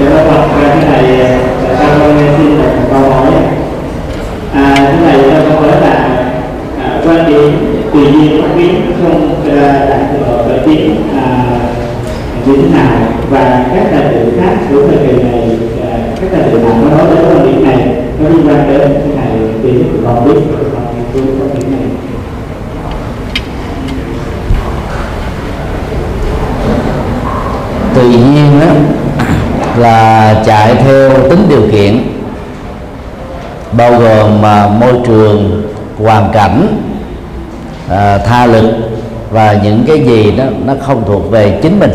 để vâng ạ, Và cái này à, sau con xin một câu hỏi? À, Cái này cho câu hỏi là à, quan điểm tùy nhiên bất biến không đạt được à, như thế nào? Và các tài liệu khác của thời kỳ này à, các tài liệu nào có nói đến quan điểm này? Nó liên quan đến cái này thì chúng biết và nghiên cứu quan điểm này tùy duyên là chạy theo tính điều kiện bao gồm mà môi trường hoàn cảnh à, tha lực và những cái gì đó nó không thuộc về chính mình.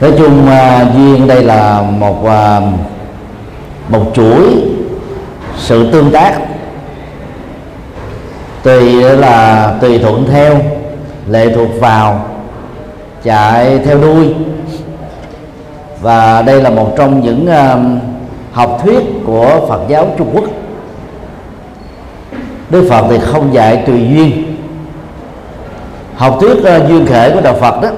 Nói chung à, duyên đây là một à, một chuỗi sự tương tác tùy là tùy thuận theo lệ thuộc vào chạy theo đuôi và đây là một trong những uh, học thuyết của Phật giáo Trung Quốc. Đức Phật thì không dạy tùy duyên. Học thuyết uh, duyên khể của đạo Phật đó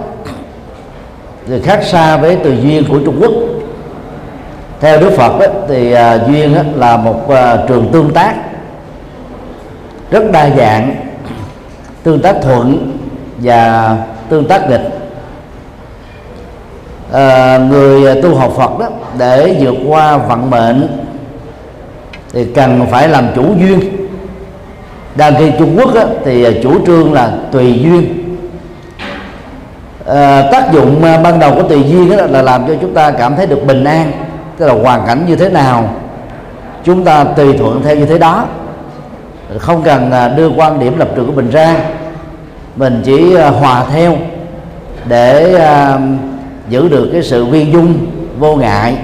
thì khác xa với tùy duyên của Trung Quốc. Theo Đức Phật đó, thì uh, duyên đó là một uh, trường tương tác rất đa dạng tương tác thuận và tương tác nghịch à, người tu học Phật đó để vượt qua vận mệnh thì cần phải làm chủ duyên. Đang khi Trung Quốc đó, thì chủ trương là tùy duyên. À, tác dụng ờ, ban đầu của tùy duyên đó là làm cho chúng ta cảm thấy được bình an tức là hoàn cảnh như thế nào. Chúng ta tùy thuận theo như thế đó. Không cần đưa quan điểm lập trường của mình ra. Mình chỉ hòa theo để giữ được cái sự viên dung vô ngại.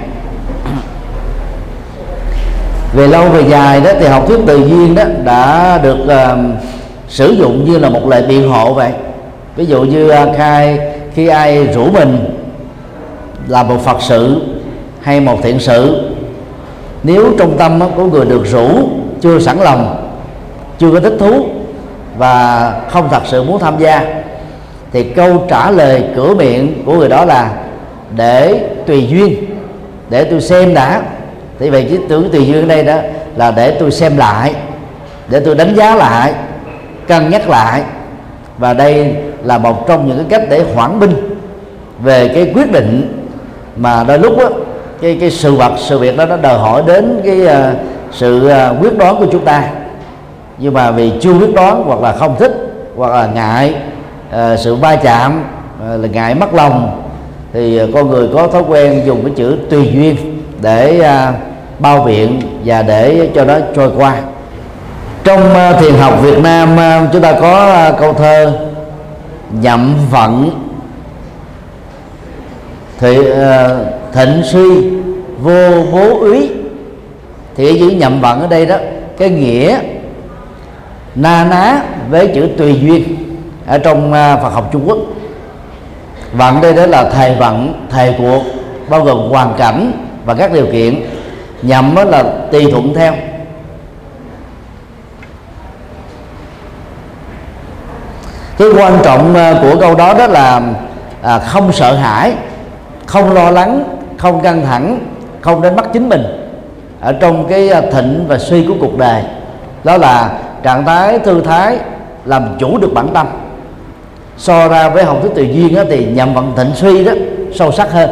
Về lâu về dài đó thì học thuyết tự nhiên đó đã được uh, sử dụng như là một lời biện hộ vậy. Ví dụ như uh, khai khi ai rủ mình là một phật sự hay một thiện sự nếu trong tâm của người được rủ chưa sẵn lòng chưa có thích thú và không thật sự muốn tham gia thì câu trả lời cửa miệng của người đó là để tùy duyên. Để tôi xem đã. Thì vậy chứ tưởng tùy duyên ở đây đó là để tôi xem lại để tôi đánh giá lại cân nhắc lại. Và đây là một trong những cái cách để hoãn binh về cái quyết định mà đôi lúc đó, cái cái sự vật sự việc đó nó đòi hỏi đến cái uh, sự uh, quyết đoán của chúng ta. Nhưng mà vì chưa quyết đoán hoặc là không thích hoặc là ngại Ờ, sự va chạm ờ, là ngại mất lòng. Thì ờ, con người có thói quen dùng cái chữ tùy duyên để à, bao biện và để cho nó trôi qua. Trong thiền học Việt Nam chúng ta có câu thơ nhậm vận thì thịnh suy, vô bố úy thì cái chữ nhậm vận ở đây đó, cái nghĩa na ná với chữ tùy duyên ở trong à, Phật học Trung Quốc. Vận đây đó là thầy vận thầy cuộc bao gồm hoàn cảnh và các điều kiện nhằm đó là tùy thuận theo. Cái quan trọng à, của câu đó đó là à, không sợ hãi không lo lắng không căng thẳng không đánh bắt chính mình ở trong cái à, thịnh và suy của cuộc đời. Đó là trạng thái thư thái làm chủ được bản tâm so ra với học thuyết tùy duyên á, thì nhằm vận thịnh suy đó sâu sắc hơn.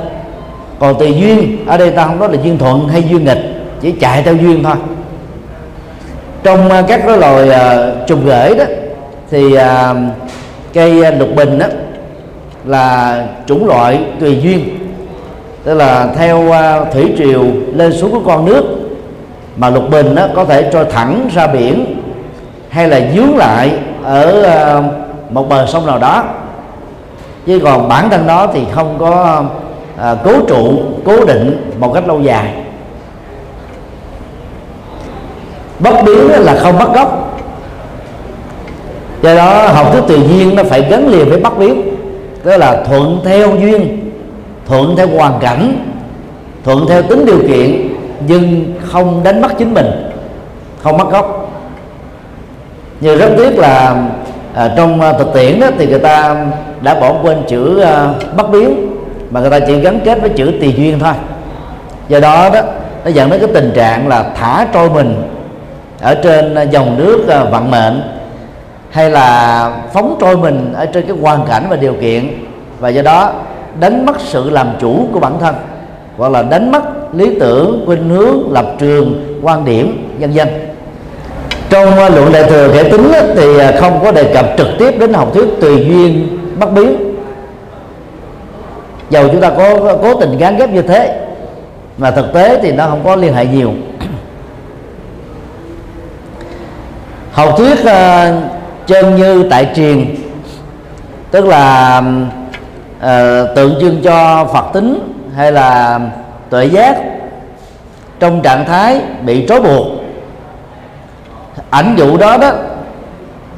Còn tùy duyên ở đây ta không nói là duyên thuận hay duyên nghịch chỉ chạy theo duyên thôi. Trong à, các cái loài uh, trùng rễ đó thì uh, cây lục bình đó là chủng loại tùy duyên. Tức là theo uh, thủy triều lên xuống của con nước mà lục bình đó có thể trôi thẳng ra biển hay là dướng lại ở uh, một bờ sông nào đó. Chứ còn bản thân nó thì không có à, cố trụ cố định một cách lâu dài. Bất biến là không bắt gốc. Do đó học thuyết tự nhiên nó phải gắn liền với bắt biến. Tức là thuận theo duyên thuận theo hoàn cảnh thuận theo tính điều kiện nhưng không đánh mất chính mình không mất gốc. Như rất tiếc là à, trong à, thực tiễn đó thì người ta đã bỏ quên chữ à, uh, bất biến mà người ta chỉ gắn kết với chữ tùy duyên thôi. Do đó đó nó dẫn đến cái tình trạng là thả trôi mình ở trên à, dòng nước uh, vận mệnh hay là phóng trôi mình ở trên cái hoàn cảnh và điều kiện và do đó đánh mất sự làm chủ của bản thân hoặc là đánh mất lý tưởng khuynh hướng lập trường quan điểm vân vân trong à, luận đại thừa thể tính thì à, không có đề cập trực tiếp đến học thuyết tùy duyên bất biến. Dầu chúng ta có cố tình gán ghép như thế mà thực tế thì nó không có liên hệ nhiều. Học thuyết uh, chân như tại truyền tức là uh, tượng trưng cho phật tính hay là tuệ giác trong trạng thái bị trói buộc ảnh dụ đó đó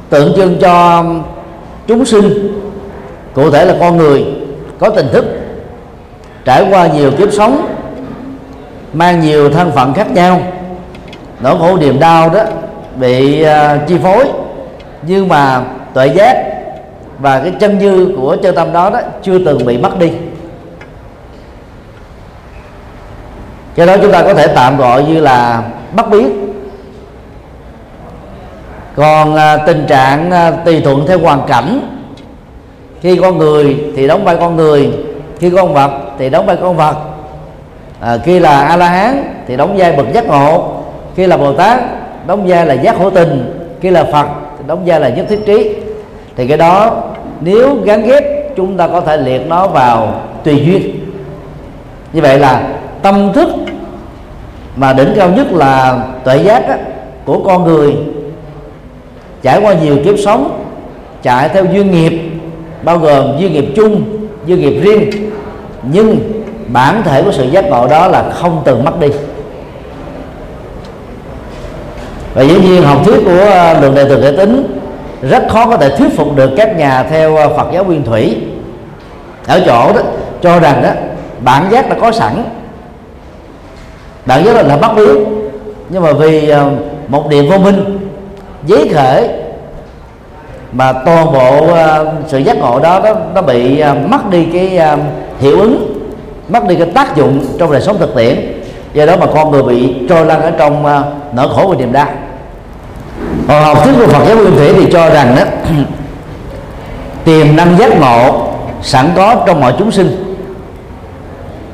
tượng trưng cho chúng sinh cụ thể là con người có tình thức trải qua nhiều kiếp sống mang nhiều thân phận khác nhau. Nỗi khổ niềm đau đó bị uh, chi phối nhưng mà tuệ giác và cái chân dư của chân tâm đó đó chưa từng bị mất đi. Cho đó chúng ta có thể tạm gọi như là bất biến còn à, tình trạng à, tùy thuận theo hoàn cảnh khi con người thì đóng vai con người khi con vật thì đóng vai con vật. À, khi là a la hán thì đóng vai bậc giác ngộ khi là bồ tát đóng vai là giác hữu tình khi là phật thì đóng vai là nhất thiết trí. Thì cái đó nếu gắn ghép chúng ta có thể liệt nó vào tùy duyên. Như vậy là tâm thức mà đỉnh cao nhất là tuệ giác á, của con người trải qua nhiều kiếp sống, chạy theo duyên nghiệp, bao gồm duyên nghiệp chung, duyên nghiệp riêng. Nhưng bản thể của sự giác ngộ đó là không từng mất đi. Và dĩ nhiên học thuyết của ờ, luận đại từ thể tính rất khó có thể thuyết phục được các nhà theo ờ, Phật giáo nguyên thủy. Ở chỗ đó, cho rằng đó bản giác đã có sẵn. Bản giác là bắt biến nhưng mà vì ờ, một điểm vô minh giấy khởi. Mà toàn bộ ờ, sự giác ngộ đó nó, nó bị ờ, mất đi cái ờ, hiệu ứng mất đi cái tác dụng trong đời sống thực tiễn. Do đó mà con người bị trôi lăn ở trong nỗi khổ và niềm đau. Còn học thuyết của Phật giáo Nguyên Thủy thì cho rằng đó tiềm năng giác ngộ sẵn có trong mọi chúng sinh.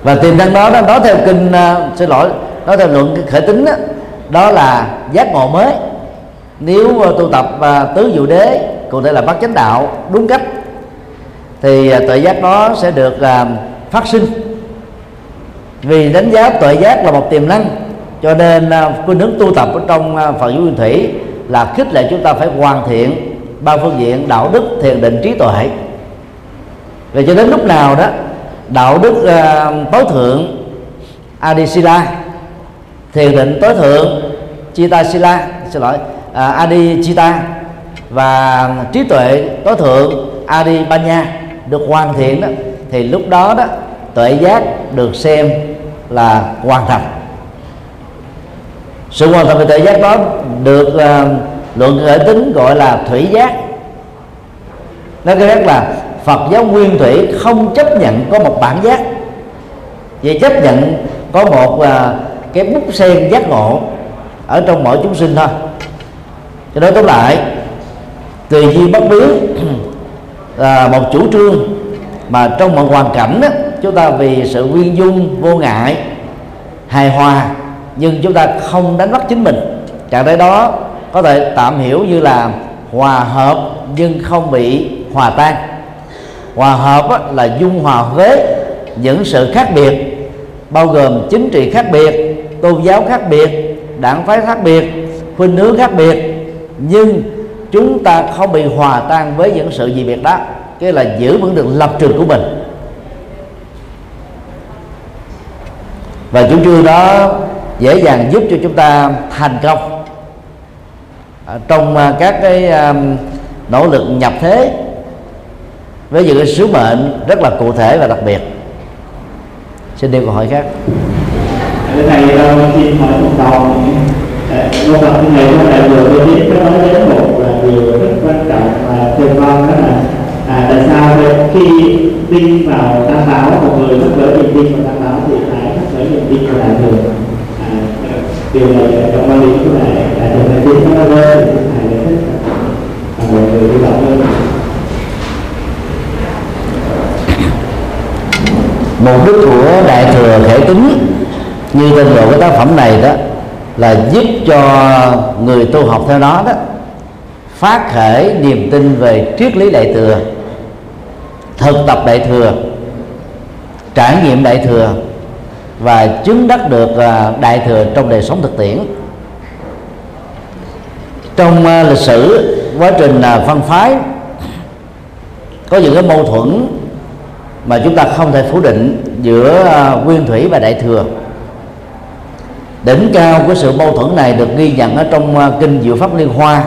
Và tiềm năng đó đó nói theo kinh uh, xin lỗi nói theo luận khởi tính đó, đó là giác ngộ mới nếu ờ, tu tập ờ, tứ diệu đế cụ thể là bát chánh đạo đúng cách thì ờ, tuệ giác đó sẽ được phát sinh. Vì đánh giá tuệ giác là một tiềm năng cho nên uh, khuynh hướng tu tập ở trong Phật giáo Nguyên Thủy là khích lệ chúng ta phải hoàn thiện ba phương diện đạo đức thiền định trí tuệ. Và cho đến lúc nào đó đạo đức uh, tối thượng adisila thiền định tối thượng chita sila xin lỗi À, Adi Chita và trí tuệ tối thượng Adi Banya được hoàn thiện đó thì lúc đó đó tuệ giác được xem là hoàn thành. Sự hoàn thành về tuệ giác đó được uh, luận khởi tính gọi là thủy giác. Nó cái khác là Phật giáo nguyên thủy không chấp nhận có một bản giác. Vậy chấp nhận có một uh, cái bút sen giác ngộ ở trong mỗi chúng sinh thôi cho đó tóm lại tùy duyên bất biến là một chủ trương mà trong mọi hoàn cảnh đó, chúng ta vì sự nguyên dung vô ngại hài hòa nhưng chúng ta không đánh mất chính mình. Trạng thái đó có thể tạm hiểu như là hòa hợp nhưng không bị hòa tan. Hòa hợp là dung hòa với những sự khác biệt bao gồm chính trị khác biệt tôn giáo khác biệt đảng phái khác biệt khuynh hướng khác biệt nhưng chúng ta không bị hòa tan với những sự gì biệt đó. Cái là giữ vững được lập trường của mình. Và chủ trương đó dễ dàng giúp cho chúng ta thành công. À, trong à, các cái nỗ lực nhập thế với những cái sứ mệnh rất là cụ thể và đặc biệt. Xin điều câu hỏi khác. Thầy xin hỏi một câu một phần như này cũng là vừa tôi biết cái nói đến một là điều rất quan trọng mà thưa con đó là à, tại sao khi tin vào tam bảo một người thất vỡ niềm tin vào tam bảo thì phải thất vỡ niềm tin vào đại thừa. À, điều này trong quan điểm của này đại thừa đại tin nó lên thì ngài giải thích và mọi người hy vọng hơn. Mục đích của đại thừa thể tính như tên đồ cái tác phẩm này đó là giúp cho người tu học theo đó đó phát khởi niềm tin về triết lý đại thừa, thực tập đại thừa, trải nghiệm đại thừa và chứng đắc được à, đại thừa trong đời sống thực tiễn. Trong à, lịch sử, quá trình à, phân phái, có những cái mâu thuẫn mà chúng ta không thể phủ định giữa nguyên thủy và đại thừa đỉnh cao của sự mâu thuẫn này được ghi nhận ở trong à, kinh diệu pháp liên hoa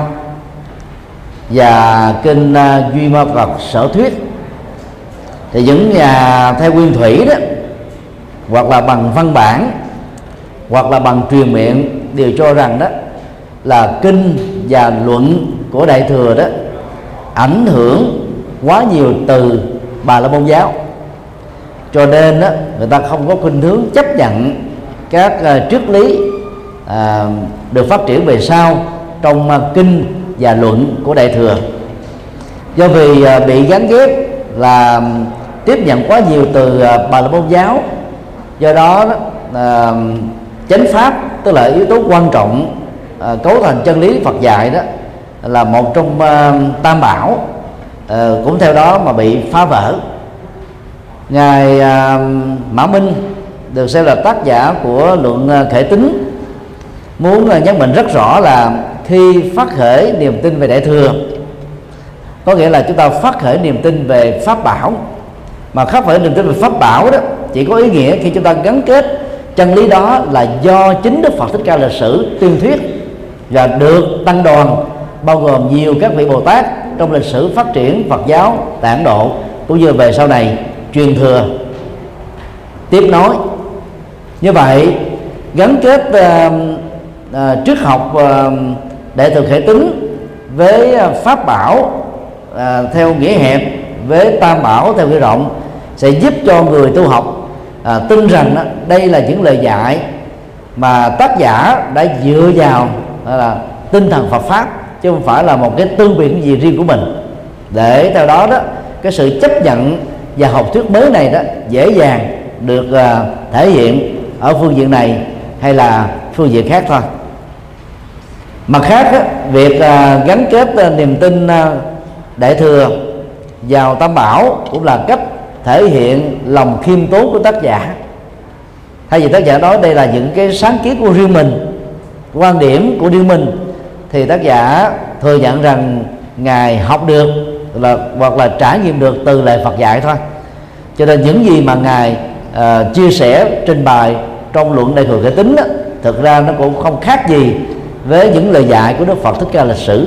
và kinh à, duy ma Phật sở thuyết. Thì những nhà theo nguyên thủy đó, hoặc là bằng văn bản, hoặc là bằng truyền miệng đều cho rằng đó là kinh và luận của đại thừa đó ảnh hưởng quá nhiều từ bà la môn giáo. Cho nên đó, người ta không có khuynh hướng chấp nhận các uh, triết lý uh, được phát triển về sau trong uh, kinh và luận của đại thừa. Do vì uh, bị gắn ghép là tiếp nhận quá nhiều từ uh, bà la môn giáo do đó uh, chánh pháp tức là yếu tố quan trọng uh, cấu thành chân lý Phật dạy đó là một trong uh, tam bảo uh, cũng theo đó mà bị phá vỡ. Ngài uh, Mã Minh được xem là tác giả của luận thể khể tính. Muốn ờ, nhắc nhấn mạnh rất rõ là khi phát khởi niềm tin về đại thừa, có nghĩa là chúng ta phát khởi niềm tin về pháp bảo. Mà phát khởi niềm tin về pháp bảo đó, chỉ có ý nghĩa khi chúng ta gắn kết chân lý đó là do chính đức phật thích ca lịch sử tuyên thuyết và được tăng đoàn, bao gồm nhiều các vị bồ tát trong lịch sử phát triển phật giáo tản độ. Cũng như về sau này, truyền thừa. Tiếp nối như vậy gắn kết uh, uh, triết học uh, đại thừa khể tính với pháp bảo uh, theo nghĩa hẹp với tam bảo theo nghĩa rộng sẽ giúp cho người tu học à, tin rằng đó, đây là những lời dạy mà tác giả đã dựa vào là tinh thần Phật pháp chứ không phải là một cái tư biện gì riêng của mình. Để theo đó đó cái sự chấp nhận và học thuyết mới này đó dễ dàng được uh, thể hiện ở phương diện này hay là phương diện khác thôi. Mặt khác việc à, gắn kết à, niềm tin à, đại thừa vào tam bảo cũng là cách thể hiện lòng khiêm tốn của tác giả. Thay vì tác giả nói đây là những cái sáng kiến của riêng mình quan điểm của riêng mình thì tác giả thừa nhận rằng ngài học được là hoặc là trải nghiệm được từ lời Phật dạy thôi. Cho nên những gì mà ngài uh, chia sẻ trình bày trong luận đại thừa cái tính đó, thực ra nó cũng không khác gì với những lời dạy của Đức Phật thích ca lịch sử.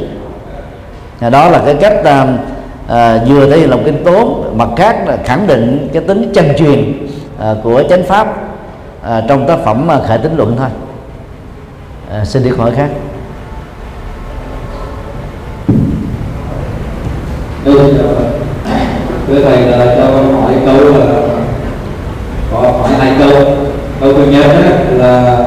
Đó là cái cách à, à, vừa thể hiện lòng kinh tốn mặt khác là khẳng định cái tính chân truyền à, của chánh pháp à, trong tác phẩm à, khởi tính luận thôi. À, xin đi hỏi khác. Thưa thầy là cho con hỏi câu là có hỏi hai câu câu thứ nhất là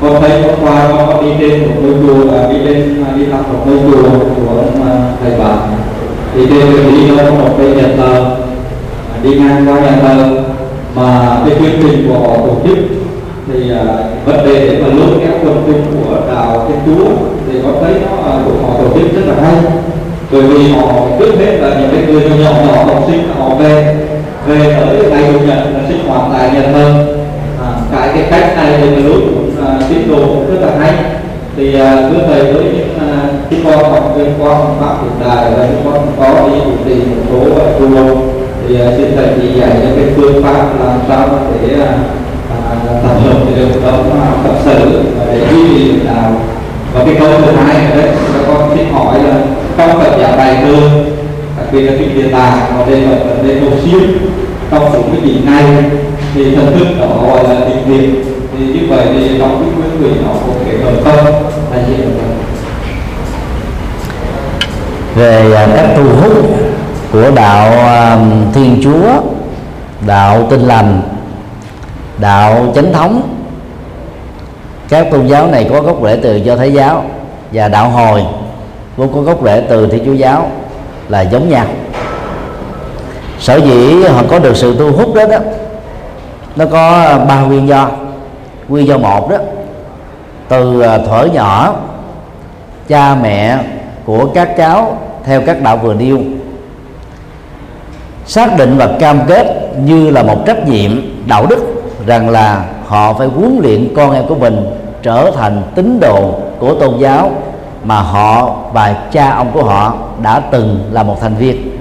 con thấy hôm qua con có đi trên một ngôi chùa là đi lên à, đi học một ngôi chùa của ông à, thầy bạn thì trên đường đi nó có một cái nhà thờ à, đi ngang qua nhà thờ mà cái chương trình của họ tổ chức thì vấn đề để mà lôi kéo quần chúng của đạo thiên chúa thì có thấy nó của họ tổ chức rất là hay. Bởi vì họ trước hết là những cái người nhỏ nhỏ học sinh họ về về ở ngày chủ nhật là sinh hoạt tại nhà thờ. À, cái cái cách này thì mình cũng uh, tín đồ cũng rất là hay thì uh, cứ thầy với những uh, con học viên con pháp hiện đại và chúng con có đi chủ trì một số à, uh, chùa thì uh, xin thầy chỉ dạy những cái phương pháp làm sao để uh, tập hợp được đóng tập sự để duy trì đạo. Và cái câu thứ hai ở đấy các con xin hỏi là trong Phật giáo đại thừa đặc biệt là kinh địa tạng và đây là vấn đề một siêu trong những cái gì này thì thần thức đó gọi là định niệm thì như vậy thì trong cái nguyên quỷ nó có thể hợp không là gì về à, cách thu hút của đạo à, thiên chúa, đạo tinh lành, đạo chánh thống, các tôn giáo này có gốc rễ từ do thái giáo và đạo hồi cũng có gốc rễ từ thiên chúa giáo là giống nhau. Sở dĩ họ có được sự thu hút đó đó, nó có à, ba nguyên do nguyên do một đó. Từ à, thuở nhỏ, cha mẹ của các cháu theo các đạo vừa nêu, xác định và cam kết như là một trách nhiệm đạo đức rằng là họ phải huấn luyện con em của mình trở thành tín đồ của tôn giáo mà họ và cha ông của họ đã từng là một thành viên.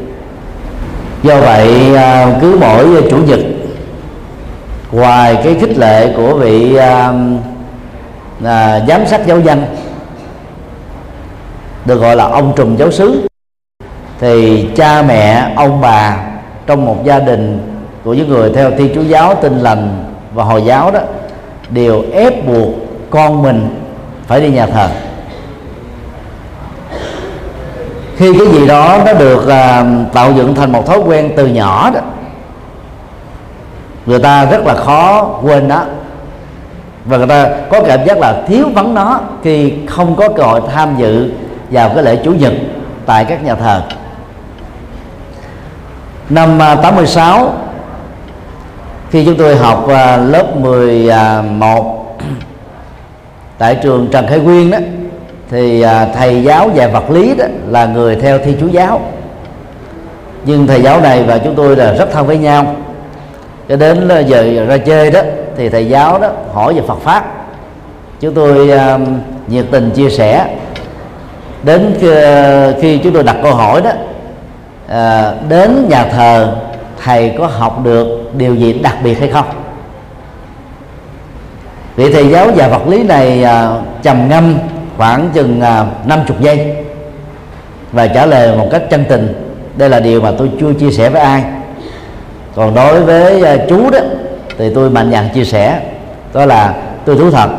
Do vậy à, cứ mỗi chủ nhật ngoài cái khích lệ của vị à, à, giám sát giáo dân được gọi là ông trùm giáo xứ thì cha mẹ ông bà trong một gia đình của những người theo thiên chúa giáo tin lành và hồi giáo đó đều ép buộc con mình phải đi nhà thờ. Khi cái gì đó nó được à, tạo dựng thành một thói quen từ nhỏ đó người ta rất là khó quên đó và người ta có cảm giác là thiếu vắng nó khi không có cơ hội tham dự vào cái lễ chủ nhật tại các nhà thờ. Năm à, 86 khi chúng tôi học à, lớp 11 à, tại trường Trần Khải Nguyên đó, thì thầy giáo dạy vật lý đó là người theo thi chúa giáo. Nhưng thầy giáo này và chúng tôi là rất thân với nhau cho đến giờ ra chơi đó thì thầy giáo đó hỏi về Phật pháp. Chúng tôi uh, nhiệt tình chia sẻ. Đến à, khi, chúng tôi đặt câu hỏi đó à, đến nhà thờ thầy có học được điều gì đặc biệt hay không? Vị thầy giáo và vật lý này à, trầm ngâm khoảng chừng à, 50 giây và trả lời một cách chân tình. Đây là điều mà tôi chưa chia sẻ với ai còn đối với ờ, chú đó, thì tôi mạnh dạn chia sẻ. Đó là, tôi thú thật,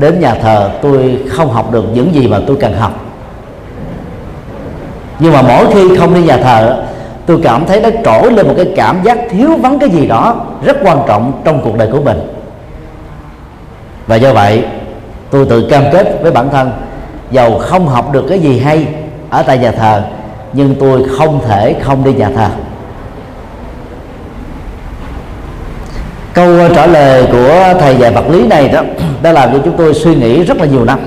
đến nhà thờ tôi không học được những gì mà tôi cần học. Nhưng mà mỗi khi không đi nhà thờ, tôi cảm thấy nó trỗi lên một cái cảm giác thiếu vắng cái gì đó rất quan trọng trong cuộc đời của mình. Và do vậy, tôi tự cam kết với bản thân giàu không học được cái gì hay ở tại nhà thờ, nhưng tôi không thể không đi nhà thờ. Câu ờ, trả lời của thầy dạy vật lý này đó, đã làm cho chúng tôi suy nghĩ rất là nhiều năm.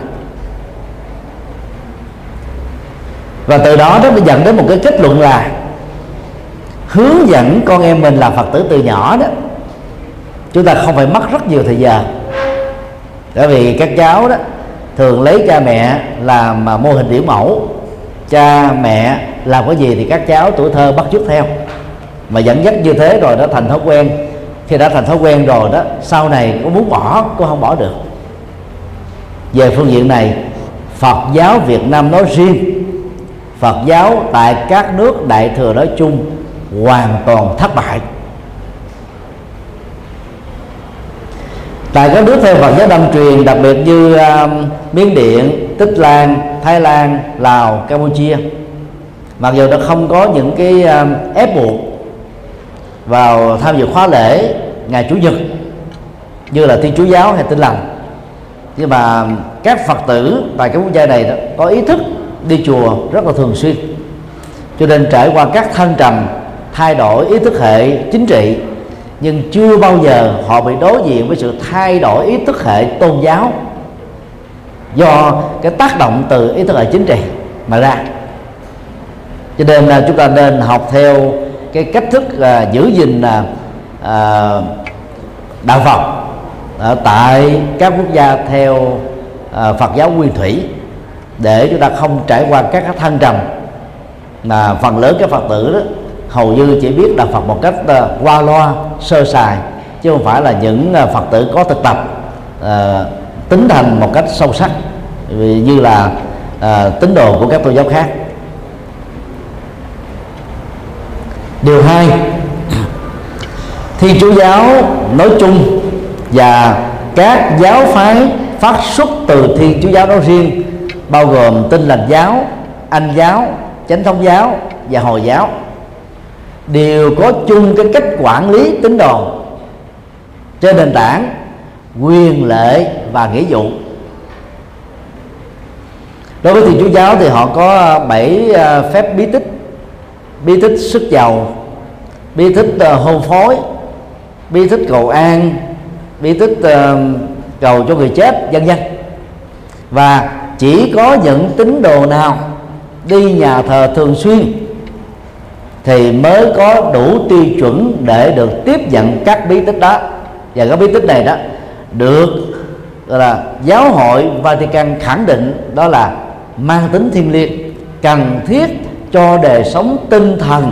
Và từ đó nó mới dẫn đến một cái kết luận là hướng dẫn con em mình làm phật tử từ nhỏ đó, chúng ta không phải mất rất nhiều thời giờ bởi vì các cháu đó thường lấy cha mẹ làm mà mô hình điển mẫu. Cha mẹ làm cái gì thì các cháu tuổi thơ bắt chước theo. Mà dẫn dắt như thế rồi nó thành thói quen khi đã thành thói quen rồi đó. Sau này có muốn bỏ cũng không bỏ được. Về phương diện này Phật giáo Việt Nam nói riêng. Phật giáo tại các nước đại thừa nói chung hoàn toàn thất bại. Tại các nước theo Phật giáo đâm truyền đặc biệt như uh, Miến Điện, Tích Lan, Thái Lan, Lào, Campuchia mặc dù nó không có những cái uh, ép buộc vào tham dự khóa lễ ngày chủ nhật như là thiên chúa giáo hay tin lành. Nhưng mà các phật tử tại cái quốc gia này đó, có ý thức đi chùa rất là thường xuyên. Cho nên trải qua các thăng trầm thay đổi ý thức hệ chính trị nhưng chưa bao giờ họ bị đối diện với sự thay đổi ý thức hệ tôn giáo do cái tác động từ ý thức hệ chính trị mà ra. Cho nên là chúng ta nên học theo cái cách thức uh, giữ gìn uh, đạo Phật ở tại các quốc gia theo uh, Phật giáo nguyên thủy để chúng ta không trải qua các cái thăng trầm mà phần lớn các Phật tử đó hầu như chỉ biết đạo Phật một cách uh, qua loa sơ sài chứ không phải là những uh, Phật tử có thực tập uh, tính thành một cách sâu sắc như là uh, tín đồ của các tôn giáo khác điều hai thiên chúa giáo nói chung và các giáo phái phát xuất từ thiên chúa giáo nói riêng, bao gồm tinh lành giáo, anh giáo, chánh thống giáo và hồi giáo, đều có chung cái cách quản lý tín đồ trên nền tảng quyền lệ và nghĩa vụ. Đối với thiên chúa giáo thì họ có ờ, bảy ờ, phép bí tích. Bí tích sức giàu, bí tích ờ, hôn phối bi tích cầu an bi tích uh, ờ, cầu cho người chết vân vân. Và chỉ có những tín đồ nào đi nhà thờ thường xuyên thì mới có đủ tiêu chuẩn để được tiếp nhận các bí tích đó. Và các bí tích này đó được gọi là giáo hội Vatican khẳng định đó là mang tính thiêng liêng cần thiết cho đời sống tinh thần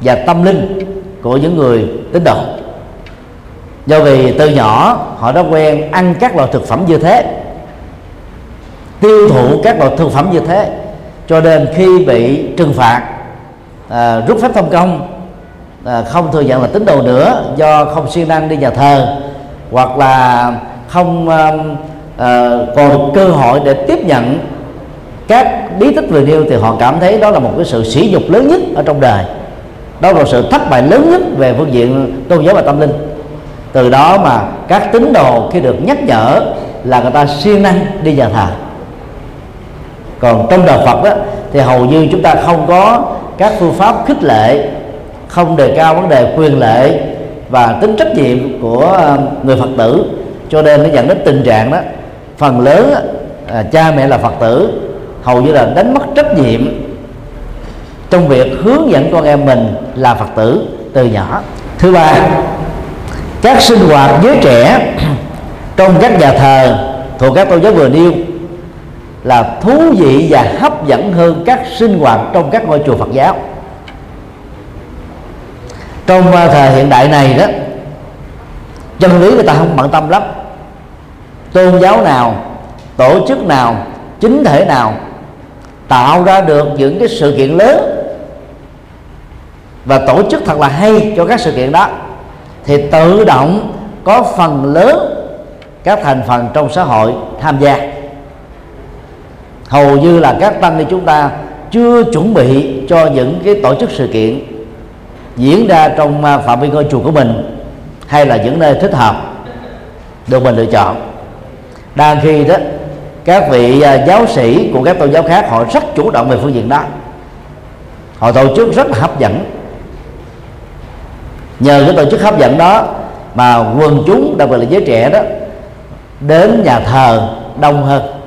và tâm linh của những người tín đồ do vì từ nhỏ họ đã quen ăn các loại thực phẩm như thế tiêu thụ các loại thực phẩm như thế cho nên khi bị trừng phạt à, rút phép thông công à, không thừa nhận là tín đồ nữa do không siêng năng đi nhà thờ hoặc là không à, à, còn được cơ hội để tiếp nhận các bí tích vừa nêu thì họ cảm thấy đó là một cái sự sỉ nhục lớn nhất ở trong đời. Đó là sự thất bại lớn nhất về phương diện tôn giáo và tâm linh từ đó mà các tín đồ khi được nhắc nhở là người ta siêng năng đi nhà thờ. Còn trong đời Phật đó, thì hầu như chúng ta không có các phương pháp khích lệ không đề cao vấn đề quyền lệ và tính trách nhiệm của ờ, người Phật tử. Cho nên nó dẫn đến tình trạng đó phần lớn à, cha mẹ là Phật tử hầu như là đánh mất trách nhiệm trong việc hướng dẫn con em mình là Phật tử từ nhỏ. Thứ ba các sinh hoạt giới trẻ trong các nhà thờ thuộc các tôn giáo vừa nêu là thú vị và hấp dẫn hơn các sinh hoạt trong các ngôi chùa Phật giáo. Trong à, thời hiện đại này đó chân lý người ta không bận tâm lắm. Tôn giáo nào, tổ chức nào, chính thể nào tạo ra được những cái sự kiện lớn và tổ chức thật là hay cho các sự kiện đó thì tự động có phần lớn các thành phần trong xã hội tham gia. Hầu như là các tăng ni chúng ta chưa chuẩn bị cho những cái tổ chức sự kiện diễn ra trong à, phạm vi ngôi chùa của mình hay là những nơi thích hợp được mình lựa chọn. Đang khi đó, các vị à, giáo sĩ của các tôn giáo khác họ rất chủ động về phương diện đó. Họ tổ chức rất là hấp dẫn nhờ cái tổ chức hấp dẫn đó mà quần chúng, đặc biệt là giới trẻ đó, đến nhà thờ đông hơn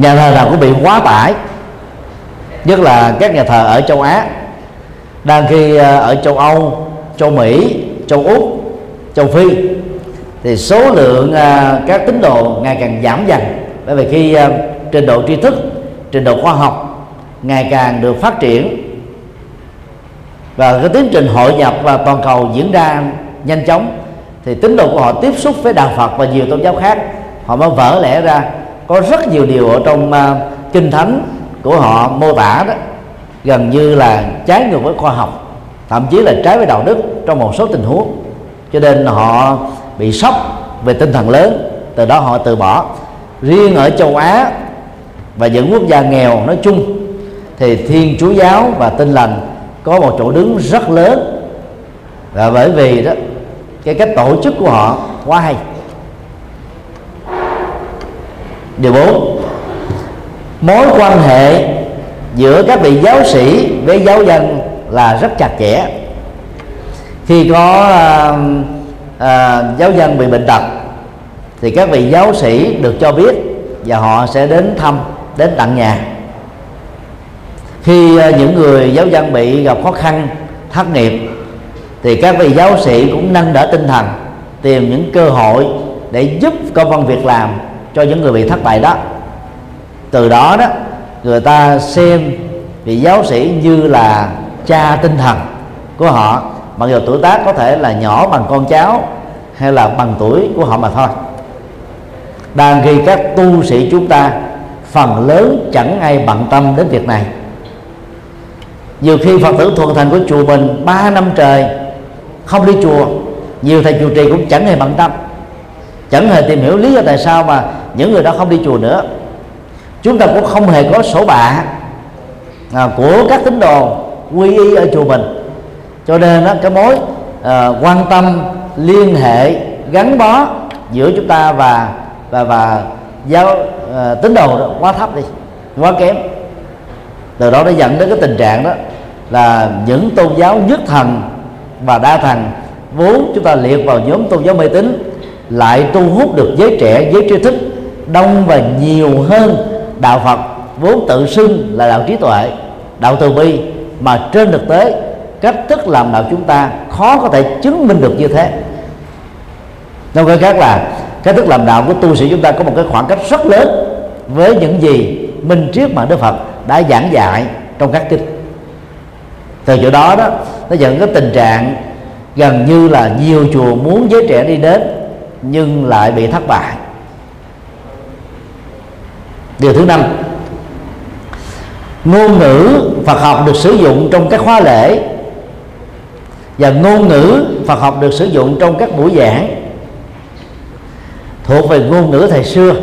nhà thờ nào cũng bị quá tải, nhất là các nhà thờ ở châu Á. Đang khi ờ, ở châu Âu, châu Mỹ, châu Úc, châu Phi, thì số lượng ờ, các tín đồ ngày càng giảm dần. Bởi vì khi ờ, trình độ tri thức, trình độ khoa học ngày càng được phát triển. Và cái tiến trình hội nhập và toàn cầu diễn ra nhanh chóng thì tín đồ của họ tiếp xúc với đạo Phật và nhiều tôn giáo khác họ mới vỡ lẽ ra có rất nhiều điều ở trong uh, kinh thánh của họ mô tả đó gần như là trái ngược với khoa học thậm chí là trái với đạo đức trong một số tình huống. Cho nên họ bị sốc về tinh thần lớn từ đó họ từ bỏ. Riêng ở châu Á và những quốc gia nghèo nói chung thì thiên chúa giáo và tinh lành có một chỗ đứng rất lớn. Và bởi vì đó cái cách tổ chức của họ quá hay. Điều bốn mối quan hệ giữa các vị giáo sĩ với giáo dân là rất chặt chẽ. Khi có à, à, giáo dân bị bệnh tật thì các vị giáo sĩ được cho biết và họ sẽ đến thăm đến tận nhà khi à, những người giáo dân bị gặp khó khăn, thất nghiệp, thì các vị giáo sĩ cũng nâng đỡ tinh thần, tìm những cơ hội để giúp công văn việc làm cho những người bị thất bại đó. Từ đó đó, người ta xem vị giáo sĩ như là cha tinh thần của họ, mặc dù tuổi tác có thể là nhỏ bằng con cháu hay là bằng tuổi của họ mà thôi. Đang khi các tu sĩ chúng ta, phần lớn chẳng ai bận tâm đến việc này nhiều khi phật tử thuần thành của chùa mình ba năm trời không đi chùa nhiều thầy chủ trì cũng chẳng hề bận tâm chẳng hề tìm hiểu lý do tại sao mà những người đó không đi chùa nữa. Chúng ta cũng không hề có sổ bạ à, của các tín đồ quy y ở chùa mình. Cho nên đó, cái mối à, quan tâm liên hệ gắn bó giữa chúng ta và và và giáo à, tín đồ đó quá thấp đi quá kém. Từ đó nó dẫn đến cái tình trạng đó là những tôn giáo nhất thần và đa thần. Vốn chúng ta liệt vào nhóm tôn giáo mê tín, lại thu hút được giới trẻ, giới tri thức đông và nhiều hơn đạo phật. Vốn tự xưng là đạo trí tuệ, đạo từ bi, mà trên thực tế, cách thức làm đạo chúng ta khó có thể chứng minh được như thế. Nói cách khác là, cách thức làm đạo của tu sĩ chúng ta có một cái khoảng cách rất lớn với những gì minh triết mà đức phật đã giảng dạy trong các kinh từ chỗ đó đó, nó dẫn cái tình trạng gần như là nhiều chùa muốn giới trẻ đi đến, nhưng lại bị thất bại. Điều thứ năm, ngôn ngữ Phật học được sử dụng trong các khóa lễ, và ngôn ngữ Phật học được sử dụng trong các buổi giảng thuộc về ngôn ngữ thời xưa.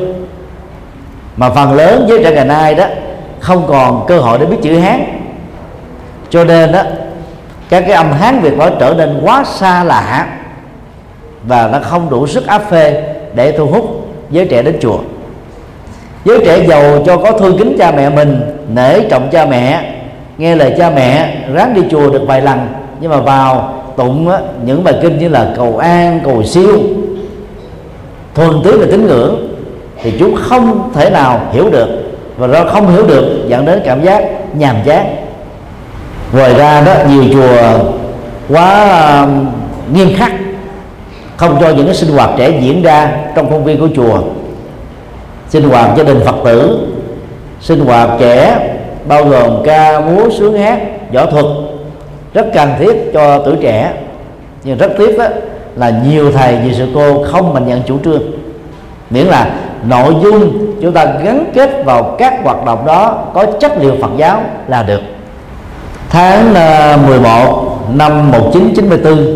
Mà phần lớn với trẻ ngày nay đó không còn cơ hội để biết chữ hán cho nên đó các cái âm hán việt nó trở nên quá xa lạ và nó không đủ sức áp phê để thu hút giới trẻ đến chùa. Giới trẻ giàu cho có thương kính cha mẹ mình nể trọng cha mẹ nghe lời cha mẹ ráng đi chùa được vài lần. Nhưng mà vào tụng á, những bài kinh như là cầu an cầu siêu thuần túy về tín ngưỡng thì chúng không thể nào hiểu được. Và do không hiểu được dẫn đến cảm giác nhàm chán ngoài ra đó nhiều chùa quá uh, nghiêm khắc không cho những cái sinh hoạt trẻ diễn ra trong khuôn viên của chùa. Sinh hoạt gia đình phật tử sinh hoạt trẻ bao gồm ca múa sướng hát võ thuật rất cần thiết cho tuổi trẻ. Nhưng rất tiếc đó là nhiều thầy nhiều sư cô không mình nhận chủ trương. Miễn là nội dung chúng ta gắn kết vào các hoạt động đó có chất liệu Phật giáo là được tháng ờ, 11 năm 1994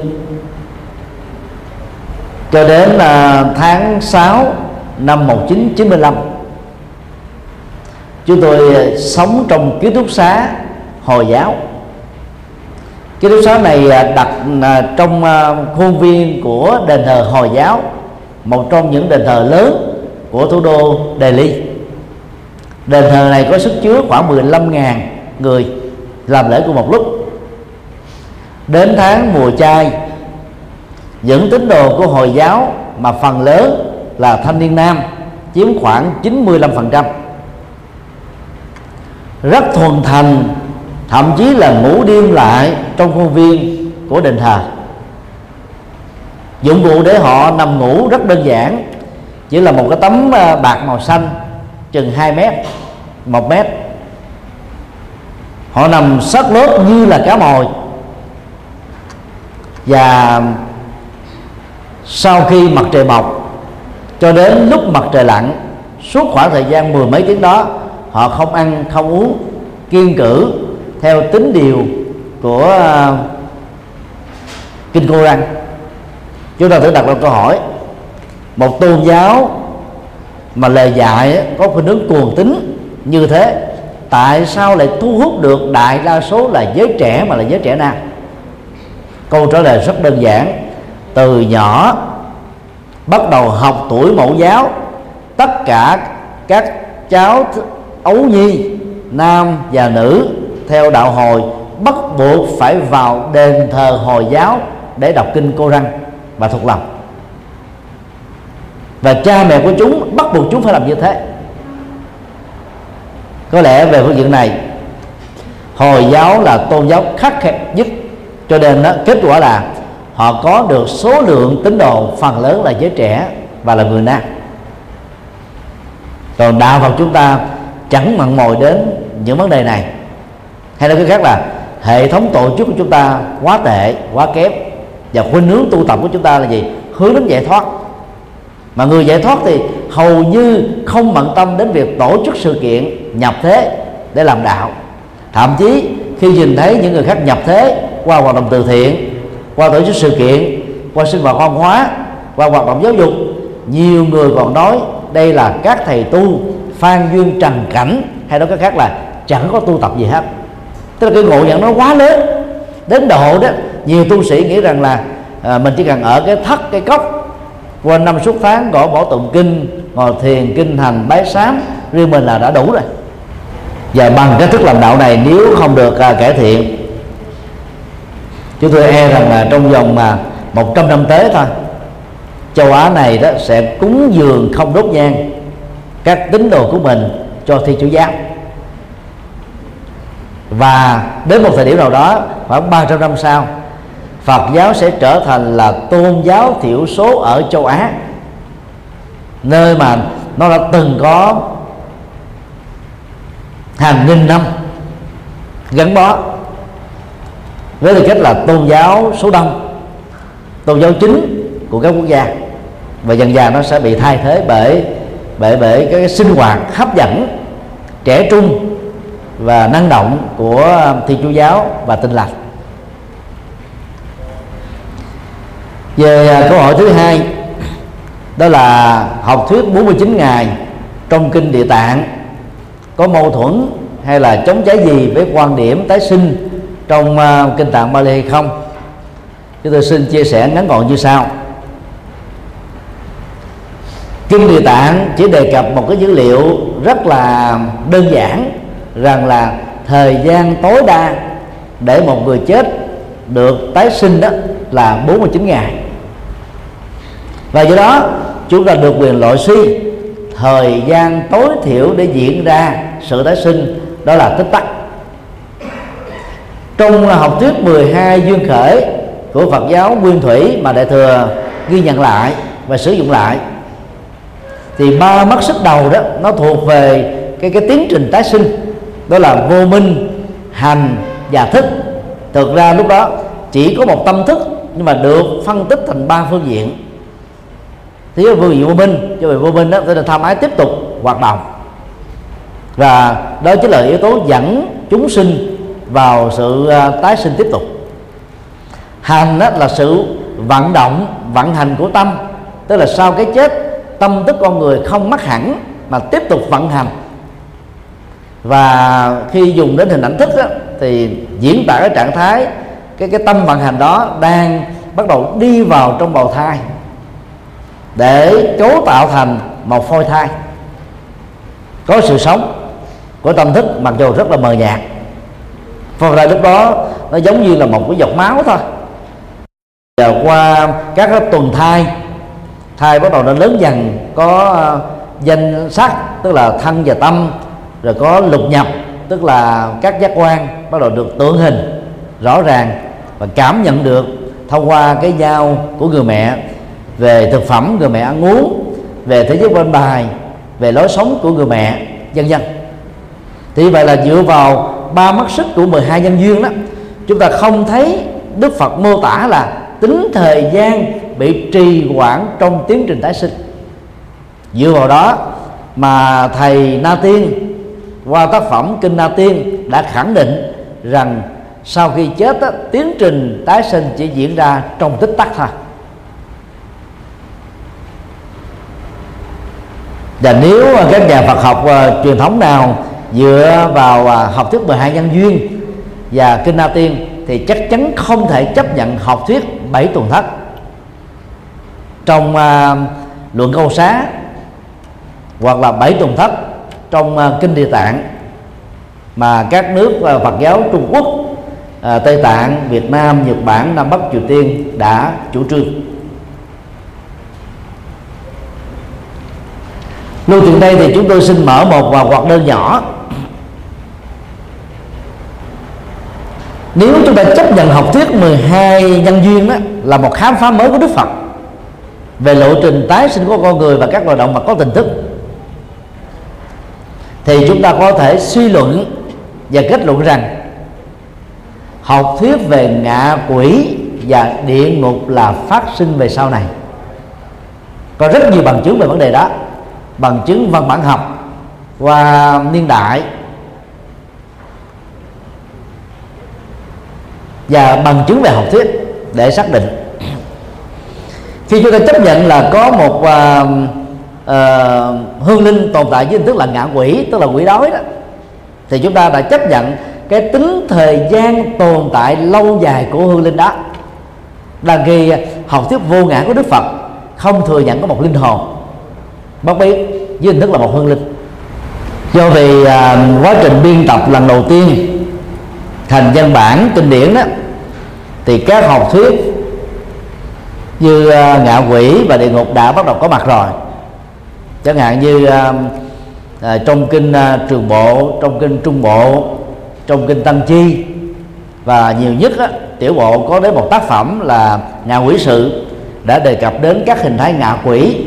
cho đến ờ, tháng 6 năm 1995 chúng tôi ờ, sống trong ký túc xá hồi giáo. Ký túc xá này đặt trong khuôn viên của đền thờ hồi giáo, một trong những đền thờ lớn của thủ đô Delhi. Đền thờ này có sức chứa khoảng 15.000 người làm lễ cùng một lúc. Đến tháng mùa chay, những tín đồ của hồi giáo mà phần lớn là thanh niên nam chiếm khoảng 95% rất thuần thành, thậm chí là ngủ đêm lại trong khuôn viên của đền thờ. Dụng cụ để họ nằm ngủ rất đơn giản, chỉ là một cái tấm à, bạc màu xanh chừng 2 mét 1 mét họ nằm sát lốt như là cá mồi. Và sau khi mặt trời mọc cho đến lúc mặt trời lặn suốt khoảng thời gian mười mấy tiếng đó họ không ăn không uống kiên cử theo tính điều của uh, kinh cô răng. Chúng ta thử đặt ra câu hỏi. Một tôn giáo mà lời dạy có khuynh hướng cuồng tính như thế tại sao lại thu hút được đại đa số là giới trẻ mà là giới trẻ nam? Câu trả lời rất đơn giản. Từ nhỏ, bắt đầu học tuổi mẫu giáo, tất cả các cháu ấu nhi, nam và nữ, theo đạo hồi, bắt buộc phải vào đền thờ hồi giáo để đọc kinh cô răng và thuộc lòng. Và cha mẹ của chúng bắt buộc chúng phải làm như thế có lẽ về phương diện này hồi giáo là tôn giáo khắc khe nhất. Cho nên đó, kết quả là họ có được số lượng tín đồ phần lớn là giới trẻ và là người nam. Còn đạo phật chúng ta chẳng mặn mòi đến những vấn đề này. Hay nói cái khác là hệ thống tổ chức của chúng ta quá tệ quá kém và khuynh hướng tu tập của chúng ta là gì? Hướng đến giải thoát. Mà người giải thoát thì hầu như không bận tâm đến việc tổ chức sự kiện nhập thế để làm đạo. Thậm chí khi nhìn thấy những người khác nhập thế qua hoạt động từ thiện qua tổ chức sự kiện qua sinh hoạt văn hóa qua hoạt động giáo dục nhiều người còn nói đây là các thầy tu phan duyên trần cảnh hay nói cách khác là chẳng có tu tập gì hết. Tức là cái ngộ nhận nó quá lớn. Đến độ đó nhiều tu sĩ nghĩ rằng là à, mình chỉ cần ở cái thất cái cốc qua năm suốt tháng gõ bỏ tụng kinh ngồi thiền kinh hành bái sám riêng mình là đã đủ rồi và bằng cái thức làm đạo này nếu không được à, cải thiện chúng tôi e rằng là trong vòng mà 100 năm tới thôi châu Á này đó sẽ cúng dường không đốt nhang các tín đồ của mình cho thi chủ giáo và đến một thời điểm nào đó khoảng 300 năm sau Phật giáo sẽ trở thành là tôn giáo thiểu số ở châu Á nơi mà nó đã từng có hàng nghìn năm gắn bó với tư cách là tôn giáo số đông tôn giáo chính của các quốc gia. Và dần dần nó sẽ bị thay thế bởi bởi bởi cái sinh hoạt hấp dẫn, trẻ trung và năng động của thiên chúa giáo và tinh lành. Về à, câu hỏi thứ hai, đó là học thuyết 49 ngày trong kinh địa tạng có mâu thuẫn hay là chống trái gì với quan điểm tái sinh trong uh, kinh tạng Bali hay không? Chúng tôi xin chia sẻ ngắn gọn như sau. Kinh địa tạng chỉ đề cập một cái dữ liệu rất là đơn giản rằng là thời gian tối đa để một người chết được tái sinh đó là 49 ngày. Và do đó chúng ta được quyền loại suy thời gian tối thiểu để diễn ra sự tái sinh, đó là tích tắc. Trong học thuyết 12 duyên khởi của Phật giáo Nguyên Thủy mà Đại thừa ghi nhận lại và sử dụng lại, thì ba mắt sức đầu đó, nó thuộc về cái cái tiến trình tái sinh, đó là vô minh, hành và thức. Thực ra lúc đó chỉ có một tâm thức nhưng mà được phân tích thành ba phương diện thế nhất phương vô minh cho vị vô minh đó tức là tham ái tiếp tục hoạt động và đó chính là yếu tố dẫn chúng sinh vào sự à, tái sinh tiếp tục. Hành đó là sự vận động vận hành của tâm. Tức là sau cái chết tâm thức con người không mất hẳn mà tiếp tục vận hành. Và khi dùng đến hình ảnh thức đó, thì diễn tả cái trạng thái cái cái tâm vận hành đó đang bắt đầu đi vào trong bào thai để cấu tạo thành một phôi thai. Có sự sống của tâm thức, mặc dù rất là mờ nhạt. Phôi thai lúc đó, nó giống như là một cái giọt máu thôi. Và qua các cái tuần thai thai bắt đầu nó lớn dần, có ờ, danh sắc, tức là thân và tâm, rồi có lục nhập, tức là các giác quan bắt đầu được tượng hình rõ ràng và cảm nhận được thông qua cái dao của người mẹ về thực phẩm người mẹ ăn uống về thế giới bên bài về lối sống của người mẹ vân vân. Thì vậy là dựa vào ba mắt sức của 12 nhân duyên đó chúng ta không thấy Đức Phật mô tả là tính thời gian bị trì hoãn trong tiến trình tái sinh. Dựa vào đó mà thầy Na Tiên qua tác phẩm kinh Na Tiên đã khẳng định rằng sau khi chết á, tiến trình tái sinh chỉ diễn ra trong tích tắc thôi. Và nếu à, các nhà Phật học uh, truyền thống nào dựa vào uh, học thuyết 12 nhân duyên và kinh Na Tiên thì chắc chắn không thể chấp nhận học thuyết bảy tuần thất. Trong uh, luận câu xá hoặc là bảy tuần thất trong uh, kinh địa tạng mà các nước uh, Phật giáo Trung Quốc uh, Tây Tạng Việt Nam Nhật Bản Nam Bắc Triều Tiên đã chủ trương. Lưu tiện đây thì chúng tôi xin mở một hoạt đơn nhỏ. Nếu chúng ta chấp nhận học thuyết 12 nhân duyên đó là một khám phá mới của Đức Phật, về lộ trình tái sinh của con người và các loài động vật có tình thức, thì chúng ta có thể suy luận và kết luận rằng học thuyết về ngạ quỷ và địa ngục là phát sinh về sau này. Có rất nhiều bằng chứng về vấn đề đó bằng chứng văn bản học qua niên đại và bằng chứng về học thuyết để xác định. Khi chúng ta chấp nhận là có một uh, uh, hương linh tồn tại với hình thức là ngạ quỷ tức là quỷ đói đó thì chúng ta đã chấp nhận cái tính thời gian tồn tại lâu dài của hương linh đó. Là ghi học thuyết vô ngã của đức phật không thừa nhận có một linh hồn bất biết với hình thức là một hương linh. Do vì à, quá trình biên tập lần đầu tiên thành văn bản kinh điển đó thì các học thuyết như à, ngạ quỷ và địa ngục đã bắt đầu có mặt rồi. Chẳng hạn như à, à, trong kinh à, trường bộ trong kinh trung bộ trong kinh tăng chi và nhiều nhất á, tiểu bộ có đến một tác phẩm là ngạ quỷ sự đã đề cập đến các hình thái ngạ quỷ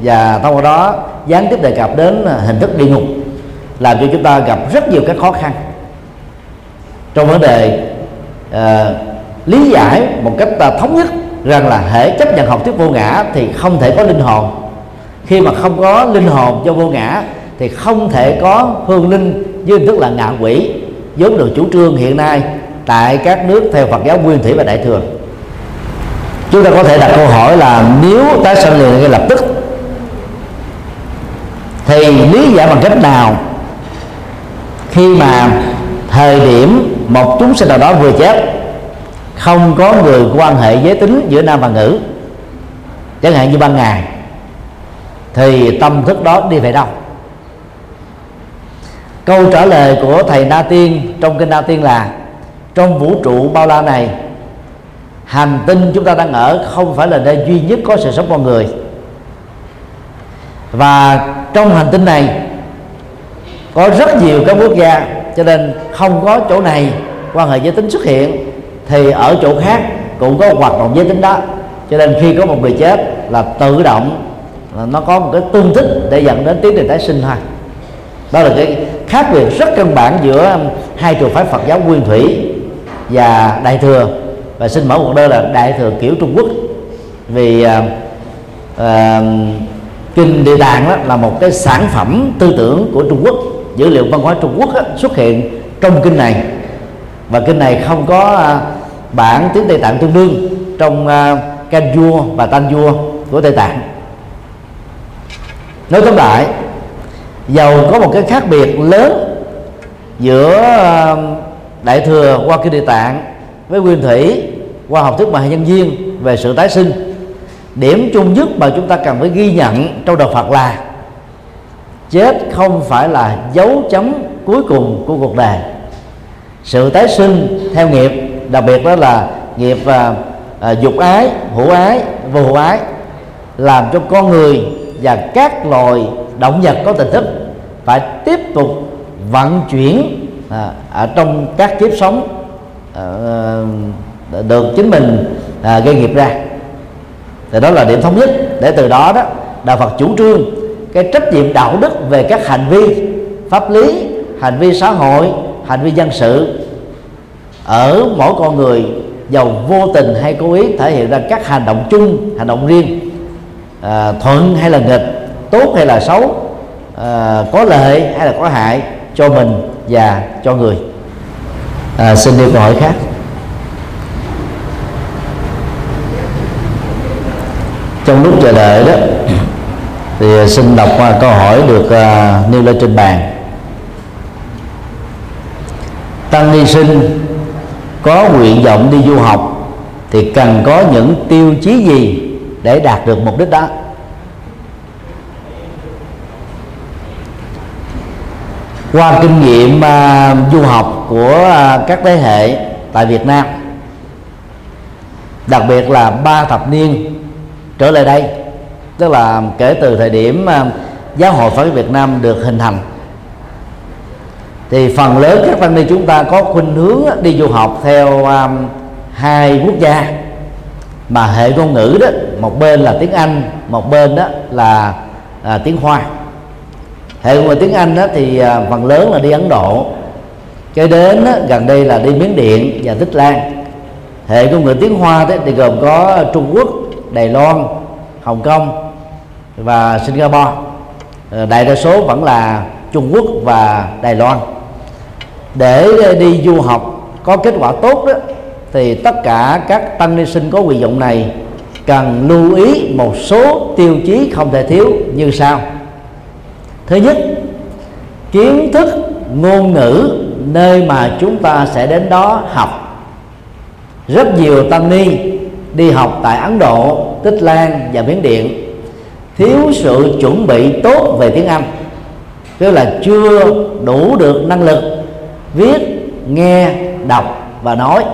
và thông qua đó gián tiếp đề cập đến à, hình thức địa ngục làm cho chúng ta gặp rất nhiều các khó khăn. Trong vấn đề uh, lý giải một cách uh, thống nhất rằng là hệ chấp nhận học thuyết vô ngã thì không thể có linh hồn. Khi mà không có linh hồn cho vô ngã thì không thể có hương linh với hình thức là ngạ quỷ. Vốn được chủ trương hiện nay tại các nước theo Phật giáo Nguyên thủy và Đại thừa. Chúng ta có thể đặt câu hỏi là nếu tái sanh liền ngay lập tức thì lý giải bằng cách nào? Khi mà thời điểm một chúng sinh nào đó vừa chết, không có người quan hệ giới tính giữa nam và nữ, chẳng hạn như ban ngày, thì tâm thức đó đi về đâu? Câu trả lời của thầy na tiên trong kinh na tiên là, trong vũ trụ bao la này, hành tinh chúng ta đang ở không phải là nơi duy nhất có sự sống con người. Và trong hành tinh này có rất nhiều các quốc gia cho nên không có chỗ này quan hệ giới tính xuất hiện thì ở chỗ khác cũng có hoạt động giới tính đó. Cho nên khi có một người chết là tự động là nó có một cái tương thích để dẫn đến tiến trình tái sinh thôi. Đó là cái khác biệt rất căn bản giữa hai trường phái Phật giáo Nguyên Thủy và Đại thừa. Và xin mở một đơn là Đại thừa kiểu Trung Quốc. Vì uh, uh, kinh Địa Tạng đó là một cái sản phẩm tư tưởng của Trung Quốc. Dữ liệu văn hóa Trung Quốc đó, xuất hiện trong kinh này. Và kinh này không có uh, bản tiếng Tây Tạng tương đương trong uh, Can vua và Tan vua của Tây Tạng. Nói tóm lại dầu có một cái khác biệt lớn giữa à, đại thừa qua kinh địa tạng với nguyên thủy qua học thuyết mà nhân duyên về sự tái sinh điểm chung nhất mà chúng ta cần phải ghi nhận trong đạo Phật là chết không phải là dấu chấm cuối cùng của cuộc đời. Sự tái sinh theo nghiệp đặc biệt đó là nghiệp à, à, dục ái hữu ái vô hữu ái làm cho con người và các loài động vật có tình thức phải tiếp tục vận chuyển à, ở trong các kiếp sống à, à được chính mình à, gây nghiệp ra thì đó là điểm thống nhất. Để từ đó đó đạo Phật chủ trương cái trách nhiệm đạo đức về các hành vi pháp lý hành vi xã hội hành vi dân sự ở mỗi con người giàu vô tình hay cố ý thể hiện ra các hành động chung hành động riêng à, thuận hay là nghịch tốt hay là xấu à, có lợi hay là có hại cho mình và cho người. À, xin đi câu hỏi khác. Trong lúc chờ đợi đó thì à, xin đọc qua câu hỏi được uh, nêu lên trên bàn. Tăng ni sinh có nguyện vọng đi du học thì cần có những tiêu chí gì để đạt được mục đích đó? Qua kinh nghiệm uh, du học của uh, các thế hệ tại Việt Nam đặc biệt là ba thập niên trở lại đây. Tức là kể từ thời điểm à, giáo hội Phật Việt Nam được hình thành thì phần lớn các tăng ni chúng ta có khuynh hướng đi du học theo um, hai quốc gia. Mà hệ ngôn ngữ đó một bên là tiếng Anh một bên đó là à, tiếng Hoa. Hệ ngôn ngữ tiếng Anh đó thì à, phần lớn là đi Ấn Độ cho đến đó, gần đây là đi Miến Điện và Tích Lan. Hệ ngôn ngữ tiếng Hoa đó, thì gồm có Trung Quốc Đài Loan, Hồng Kông và Singapore. Ờ, đại đa số vẫn là Trung Quốc và Đài Loan. Để đi du học có kết quả tốt đó, thì tất cả các tăng ni sinh có quyền vọng này cần lưu ý một số tiêu chí không thể thiếu như sau. Thứ nhất, kiến thức ngôn ngữ nơi mà chúng ta sẽ đến đó học. Rất nhiều tăng ni đi học tại Ấn Độ, Tích Lan và Miến Điện. Thiếu sự chuẩn bị tốt về tiếng Anh tức là chưa đủ được năng lực viết nghe đọc và nói.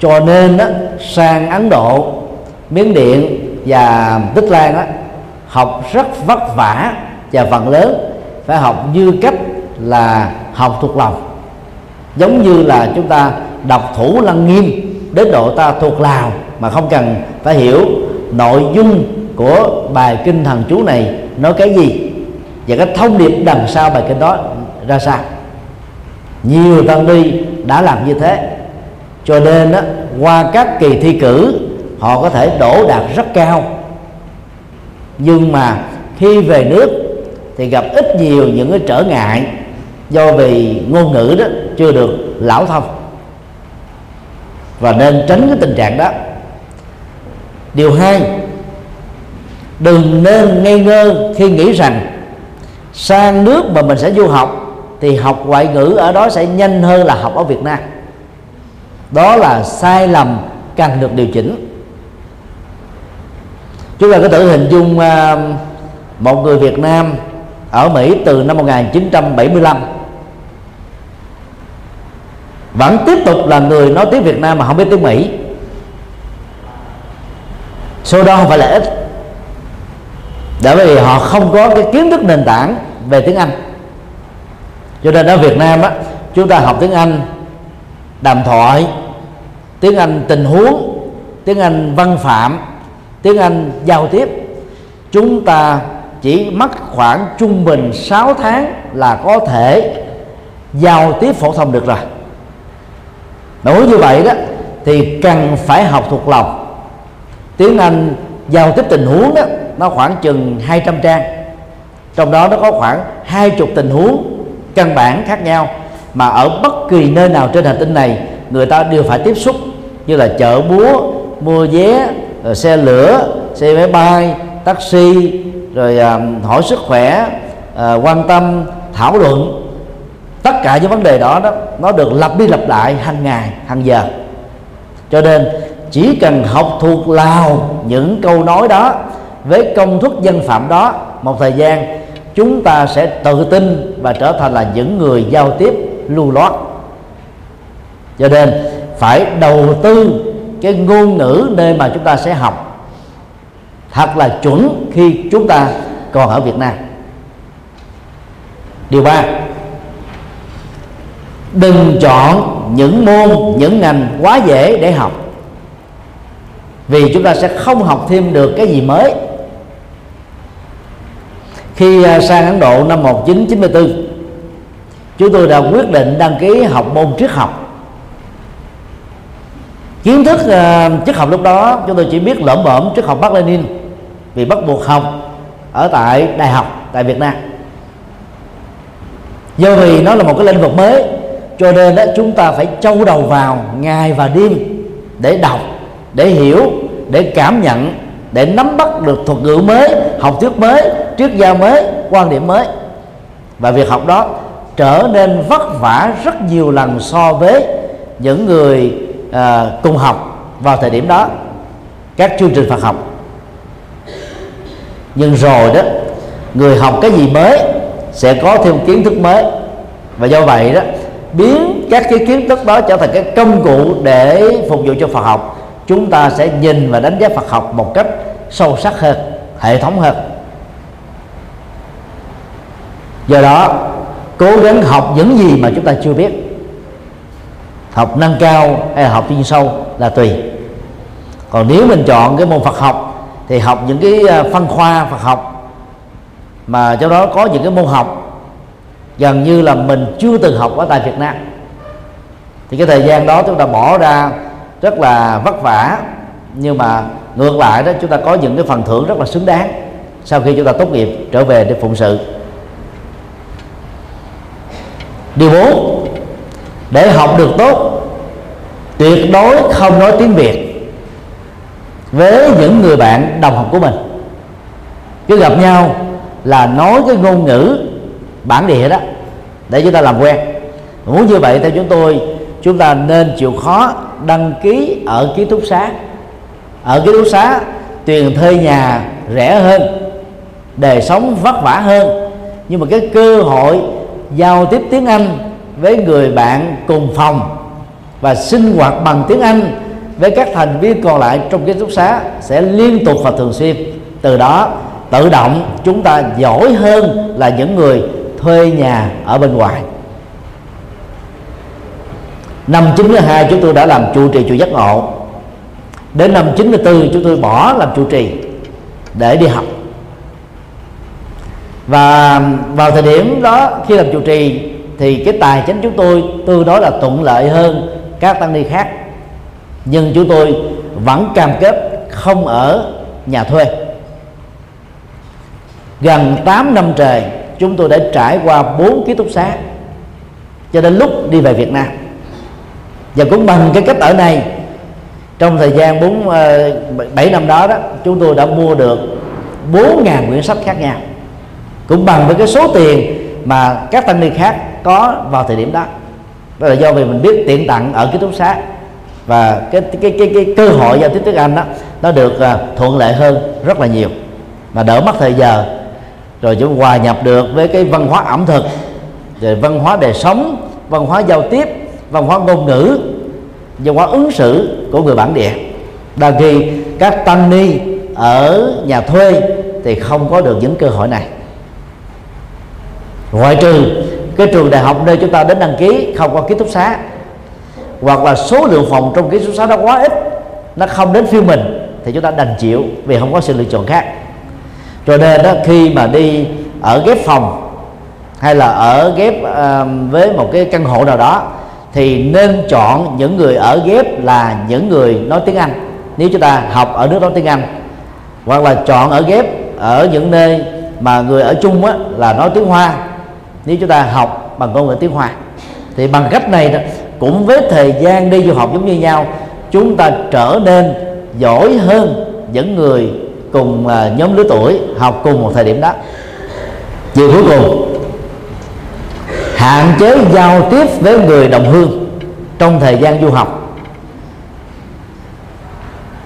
Cho nên đó, sang Ấn Độ Miến Điện và Tích Lan đó, học rất vất vả và phần lớn phải học như cách là học thuộc lòng. Giống như là chúng ta đọc thủ lăng nghiêm đến độ ta thuộc lào mà không cần phải hiểu nội dung của bài kinh thần chú này nói cái gì và cái thông điệp đằng sau bài kinh đó ra sao. Nhiều tăng ni đã làm như thế cho nên đó, qua các kỳ thi cử họ có thể đổ đạt rất cao. Nhưng mà khi về nước thì gặp ít nhiều những cái trở ngại do vì ngôn ngữ đó chưa được lão thông. Và nên tránh cái tình trạng đó điều hai, đừng nên ngây ngơ khi nghĩ rằng sang nước mà mình sẽ du học thì học ngoại ngữ ở đó sẽ nhanh hơn là học ở Việt Nam. Đó là sai lầm cần được điều chỉnh. Chúng ta có thể hình dung à, một người Việt Nam ở Mỹ từ năm 1975 vẫn tiếp tục là người nói tiếng Việt Nam mà không biết tiếng Mỹ số đó không phải là ít. Bởi vì họ không có cái kiến thức nền tảng về tiếng Anh. Cho nên ở Việt Nam á, chúng ta học tiếng Anh đàm thoại, tiếng Anh tình huống, tiếng Anh văn phạm, tiếng Anh giao tiếp. Chúng ta chỉ mất khoảng trung bình 6 tháng là có thể giao tiếp phổ thông được rồi. Đối như vậy đó, thì cần phải học thuộc lòng tiếng Anh giao tiếp tình huống đó nó khoảng chừng 200 trang. Trong đó nó có khoảng hai chục tình huống căn bản khác nhau mà ở bất kỳ nơi nào trên hành tinh này người ta đều phải tiếp xúc như là chợ búa mua vé rồi xe lửa xe máy bay taxi rồi à, hỏi sức khỏe uh, quan tâm thảo luận. Tất cả những vấn đề đó đó nó được lặp đi lặp lại hàng ngày hàng giờ. Cho nên chỉ cần học thuộc lào những câu nói đó với công thức dân phạm đó, một thời gian chúng ta sẽ tự tin và trở thành là những người giao tiếp lưu loát. Cho nên phải đầu tư cái ngôn ngữ nơi mà chúng ta sẽ học, thật là chuẩn khi chúng ta còn ở Việt Nam. Điều ba, đừng chọn những môn, những ngành quá dễ để học vì chúng ta sẽ không học thêm được cái gì mới. Khi à, sang Ấn Độ năm 1994 chúng tôi đã quyết định đăng ký học môn triết học. Kiến thức uh, triết học lúc đó chúng tôi chỉ biết lỡm bẩm triết học Bắc Lenin vì bắt buộc học ở tại đại học tại Việt Nam. Do vì nó là một cái lĩnh vực mới cho nên đó chúng ta phải trâu đầu vào ngày và đêm để đọc để hiểu để cảm nhận để nắm bắt được thuật ngữ mới học thuyết mới triết gia mới quan điểm mới. Và việc học đó trở nên vất vả rất nhiều lần so với những người à, cùng học vào thời điểm đó các chương trình Phật học. Nhưng rồi đó người học cái gì mới sẽ có thêm kiến thức mới. Và do vậy đó biến các cái kiến thức đó trở thành cái công cụ để phục vụ cho Phật học chúng ta sẽ nhìn và đánh giá Phật học một cách sâu sắc hơn, hệ thống hơn. Do đó, cố gắng học những gì mà chúng ta chưa biết. Học nâng cao hay là học chuyên sâu là tùy. Còn nếu mình chọn cái môn Phật học thì học những cái à, phân khoa Phật học, mà trong đó có những cái môn học gần như là mình chưa từng học ở tại Việt Nam, thì cái thời gian đó chúng ta bỏ ra rất là vất vả. Nhưng mà ngược lại đó, chúng ta có những cái phần thưởng rất là xứng đáng sau khi chúng ta tốt nghiệp trở về để phụng sự. Điều bốn, để học được tốt, tuyệt đối không nói tiếng việt với những người bạn đồng học của mình. Cứ gặp nhau là nói cái ngôn ngữ bản địa đó, để chúng ta làm quen. Muốn như vậy theo chúng tôi chúng ta nên chịu khó đăng ký ở ký túc xá. Ở ký túc xá, tiền thuê nhà rẻ hơn, đời sống vất vả hơn. Nhưng mà cái cơ hội giao tiếp tiếng Anh với người bạn cùng phòng và sinh hoạt bằng tiếng Anh với các thành viên còn lại trong ký túc xá sẽ liên tục và thường xuyên. Từ đó, tự động chúng ta giỏi hơn là những người thuê nhà ở bên ngoài năm 92 chúng tôi đã làm trụ trì chùa giác ngộ. Đến năm 94 chúng tôi bỏ làm trụ trì để đi học. Và vào thời điểm đó, khi làm trụ trì, thì cái tài chính chúng tôi tương đối là thuận lợi hơn các tăng ni khác. Nhưng chúng tôi vẫn cam kết không ở nhà thuê. Gần 8 năm trời, chúng tôi đã trải qua bốn ký túc xá cho đến lúc đi về Việt Nam và cũng bằng cái cách ở này trong thời gian bốn ờ, bảy năm đó đó chúng tôi đã mua được bốn ngàn quyển sách khác nhau. Cũng bằng với cái số tiền mà các tăng ni khác có vào thời điểm đó. Đó là do vì mình biết tiện tặng ở cái túc xá. Và cái cái cái, cái cơ hội giao tiếp tiếng Anh đó nó được uh, thuận lợi hơn rất là nhiều. Mà đỡ mất thời giờ. Rồi chúng hòa nhập được với cái văn hóa ẩm thực rồi văn hóa đời sống văn hóa giao tiếp văn hóa ngôn ngữ văn hóa ứng xử của người bản địa. Đa khi các tăng ni ở nhà thuê thì không có được những cơ hội này. Ngoại trừ cái trường đại học nơi chúng ta đến đăng ký không có ký túc xá hoặc là số lượng phòng trong ký túc xá nó quá ít nó không đến phiêu mình thì chúng ta đành chịu vì không có sự lựa chọn khác. Cho nên đó khi mà đi ở ghép phòng hay là ở ghép uh, với một cái căn hộ nào đó thì nên chọn những người ở ghép là những người nói tiếng Anh. Nếu chúng ta học ở nước nói tiếng Anh hoặc là chọn ở ghép ở những nơi mà người ở chung á, là nói tiếng Hoa nếu chúng ta học bằng ngôn ngữ tiếng Hoa thì bằng cách này đó, cũng với thời gian đi du học giống như nhau chúng ta trở nên giỏi hơn những người cùng à, nhóm lứa tuổi học cùng một thời điểm đó. Điều cuối cùng hạn chế giao tiếp với người đồng hương trong thời gian du học.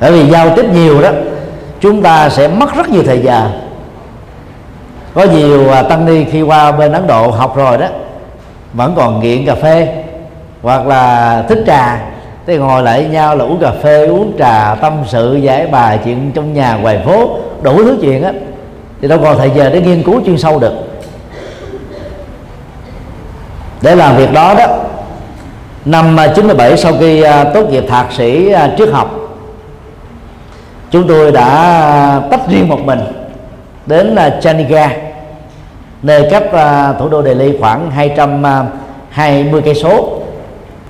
Bởi vì giao tiếp nhiều đó, chúng ta sẽ mất rất nhiều thời gian. có nhiều à, tăng ni khi qua bên ấn độ học rồi đó, vẫn còn nghiện cà phê hoặc là thích trà. Thì ngồi lại với nhau là uống cà phê, uống trà, tâm sự, giải bài chuyện trong nhà, ngoài phố, đủ thứ chuyện á. Thì đâu còn thời giờ để nghiên cứu chuyên sâu được để làm việc đó đó, năm à, 97 sau khi à, tốt nghiệp thạc sĩ à, triết học, chúng tôi đã tách riêng một mình đến Chaniga nơi cách thủ đô Delhi khoảng 220 cây số,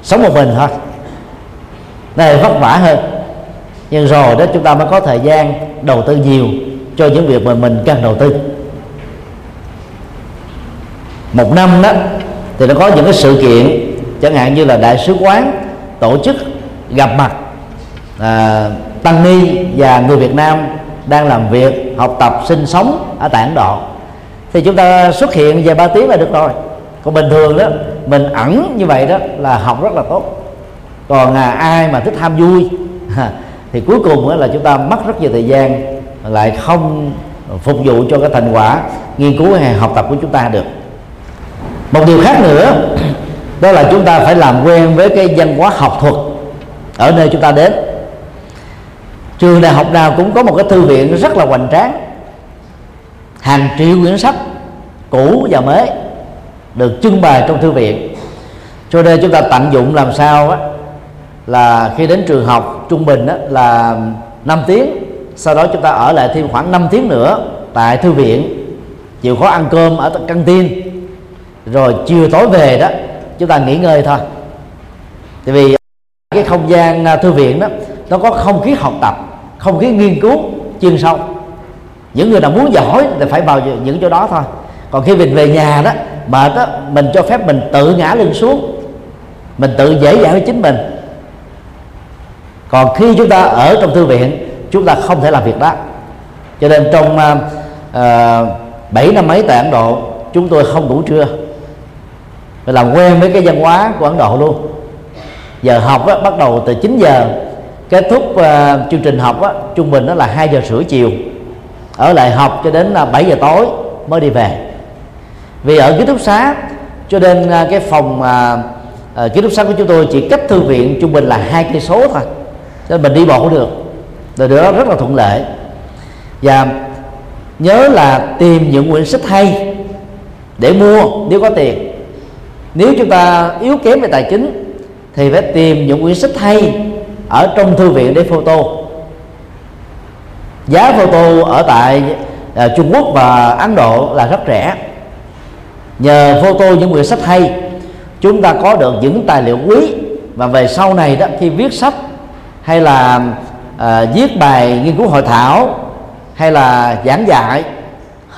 sống một mình thôi. Này vất vả hơn, nhưng rồi đó chúng ta mới có thời gian đầu tư nhiều cho những việc mà mình cần đầu tư. Một năm đó thì nó có những cái sự kiện chẳng hạn như là đại sứ quán tổ chức gặp mặt à, tăng ni và người Việt Nam đang làm việc học tập sinh sống ở tại Ấn Độ. Thì chúng ta xuất hiện vài ba tiếng là được rồi. Còn bình thường đó mình ẩn như vậy đó là học rất là tốt. Còn à, ai mà thích ham vui thì cuối cùng là chúng ta mất rất nhiều thời gian lại không phục vụ cho cái thành quả nghiên cứu hay học tập của chúng ta được một điều khác nữa đó là chúng ta phải làm quen với cái văn hóa học thuật ở nơi chúng ta đến. Trường đại học nào cũng có một cái thư viện rất là hoành tráng. Hàng triệu quyển sách cũ và mới được trưng bày trong thư viện. Cho nên chúng ta tận dụng làm sao á, là khi đến trường học trung bình á, là 5 tiếng. Sau đó chúng ta ở lại thêm khoảng 5 tiếng nữa tại thư viện. Chịu khó ăn cơm ở căng tin rồi chiều tối về đó chúng ta nghỉ ngơi thôi. Tại vì cái không gian à, thư viện đó nó có không khí học tập không khí nghiên cứu chuyên sâu. Những người nào muốn giỏi thì phải vào những chỗ đó thôi. Còn khi mình về nhà đó mệt đó mình cho phép mình tự ngã lên xuống. Mình tự dễ dàng với chính mình. Còn khi chúng ta ở trong thư viện chúng ta không thể làm việc đó. Cho nên trong uh, uh, năm mấy tại Ấn Độ chúng tôi không ngủ trưa và làm quen với cái văn hóa của Ấn Độ luôn. Giờ học á, bắt đầu từ 9 giờ kết thúc uh, chương trình học á, trung bình nó là 2 giờ rưỡi chiều. Ở lại học cho đến ờ, là 7 giờ tối mới đi về. Vì ở ký túc xá cho nên uh, cái phòng uh, uh, ký túc xá của chúng tôi chỉ cách thư viện trung bình là hai cây số thôi. Cho nên mình đi bộ cũng được. Từ đó rất là thuận lợi. Và nhớ là tìm những quyển sách hay để mua nếu có tiền nếu chúng ta yếu kém về tài chính thì phải tìm những quyển sách hay ở trong thư viện để photo. Giá photo ở tại uh, Trung Quốc và Ấn Độ là rất rẻ. Nhờ photo những quyển sách hay chúng ta có được những tài liệu quý và về sau này đó khi viết sách hay là à, viết bài nghiên cứu hội thảo hay là giảng dạy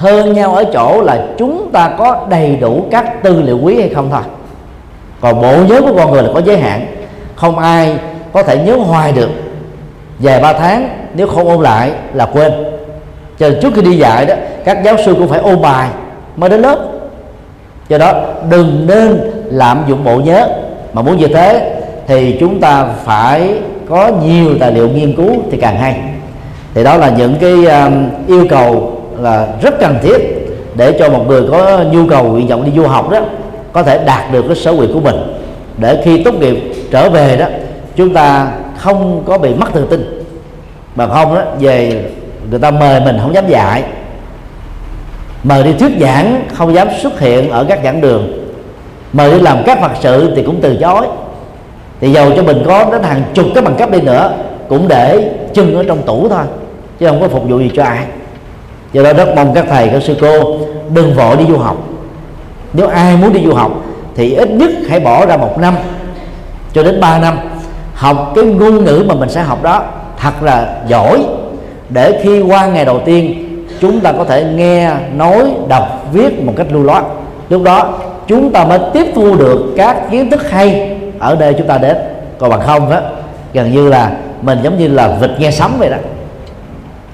hơn nhau ở chỗ là chúng ta có đầy đủ các tư liệu quý hay không thôi. Còn bộ nhớ của con người là có giới hạn. Không ai có thể nhớ hoài được. Vài ba tháng nếu không ôn lại là quên. Cho nên trước khi đi dạy đó các giáo sư cũng phải ôn bài mới đến lớp. Do đó đừng nên lạm dụng bộ nhớ. Mà muốn như thế thì chúng ta phải có nhiều tài liệu nghiên cứu thì càng hay. Thì đó là những cái um, yêu cầu là rất cần thiết để cho một người có nhu cầu nguyện vọng đi du học đó, có thể đạt được cái sở quyền của mình. Để khi tốt nghiệp trở về đó, chúng ta không có bị mất tự tin. Mà không đó, về người ta mời mình không dám dạy, mời đi thuyết giảng không dám xuất hiện ở các giảng đường. Mời đi làm các phật sự thì cũng từ chối. Thì giàu cho mình có đến hàng chục cái bằng cấp đi nữa, cũng để chân ở trong tủ thôi, chứ không có phục vụ gì cho ai do đó rất mong các thầy, các sư cô đừng vội đi du học. Nếu ai muốn đi du học thì ít nhất hãy bỏ ra một năm cho đến 3 năm học cái ngôn ngữ mà mình sẽ học đó. Thật là giỏi. Để khi qua ngày đầu tiên, chúng ta có thể nghe, nói, đọc, viết một cách lưu loát. Lúc đó, chúng ta mới tiếp thu được các kiến thức hay ở đây chúng ta đến. Còn bằng không đó gần như là mình giống như là vịt nghe sấm vậy đó.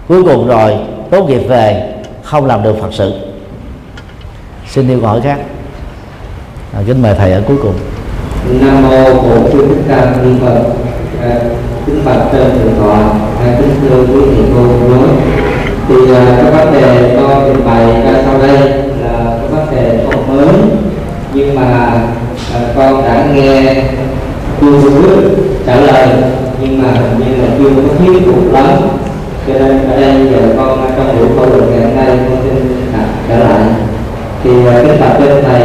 Cuối cùng rồi tốt nghiệp về không làm được phật sự. Xin yêu hỏi khác. À, kính mời thầy ở cuối cùng. Nam mô bổn sư thích ca mâu ni phật. À, kính bạch trên thượng tọa à, kính thưa quý thầy cô nói thì à, các vấn đề con trình bày ra sau đây là các vấn đề không mới. Nhưng mà con đã nghe chưa trước trả lời. Nhưng mà hình như là chưa có thuyết phục lắm cho nên ở đây giờ con trong buổi câu luận ngày hôm nay con xin à, trở lại. Thì à, kính bạch trên thầy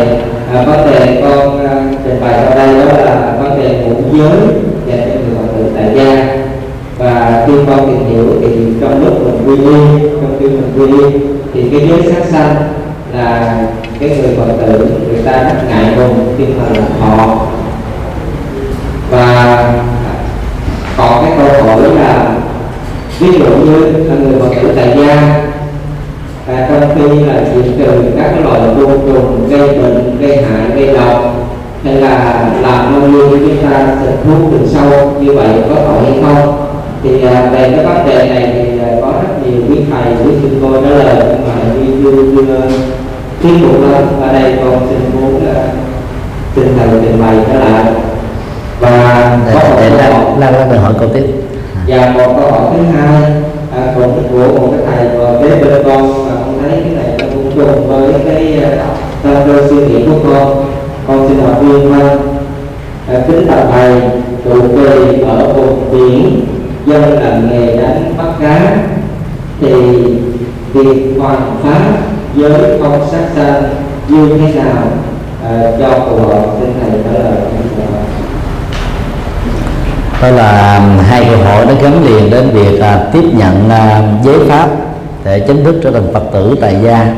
à, vấn đề con à, trình bày ở đây đó là vấn đề ngũ giới dành cho người phật tử tại gia. Và khi con tìm hiểu thì trong lúc mình quy y trong khi mình quy y thì cái giới sát sanh là cái người phật tử người ta rất ngại ngùng khi mà làm họ. Và còn cái câu hỏi là ví dụ như là người phật tử tại gia và trong khi là diệt trừ các loài côn trùng gây bệnh gây hại gây độc hay là làm nông lương chúng ta xịt thuốc từ sâu như vậy có tội hay không thì à, về cái vấn đề này thì à, có rất nhiều quý thầy quý sư cô trả lời nhưng mà như chưa thuyết phục lắm ở đây con xin muốn uh, xin thầy trình bày trở lại và để, có một để câu lan hỏi lan lan hỏi câu tiếp và một câu hỏi thứ hai à, cũng của một cái thầy và kế bên con mà con thấy cái này nó cũng trùng với cái à, tâm tư suy nghĩ của con. Con xin hỏi viên văn à, kính bạch thầy trụ trì ở vùng biển dân làm nghề đánh bắt cá. Thì việc hoàn pháp với không sát sanh như thế nào à, cho phù hợp xin thầy trả lời đó là um, hai câu hỏi nó gắn liền đến việc à, tiếp nhận à, giới pháp để chính thức trở thành phật tử tại gia.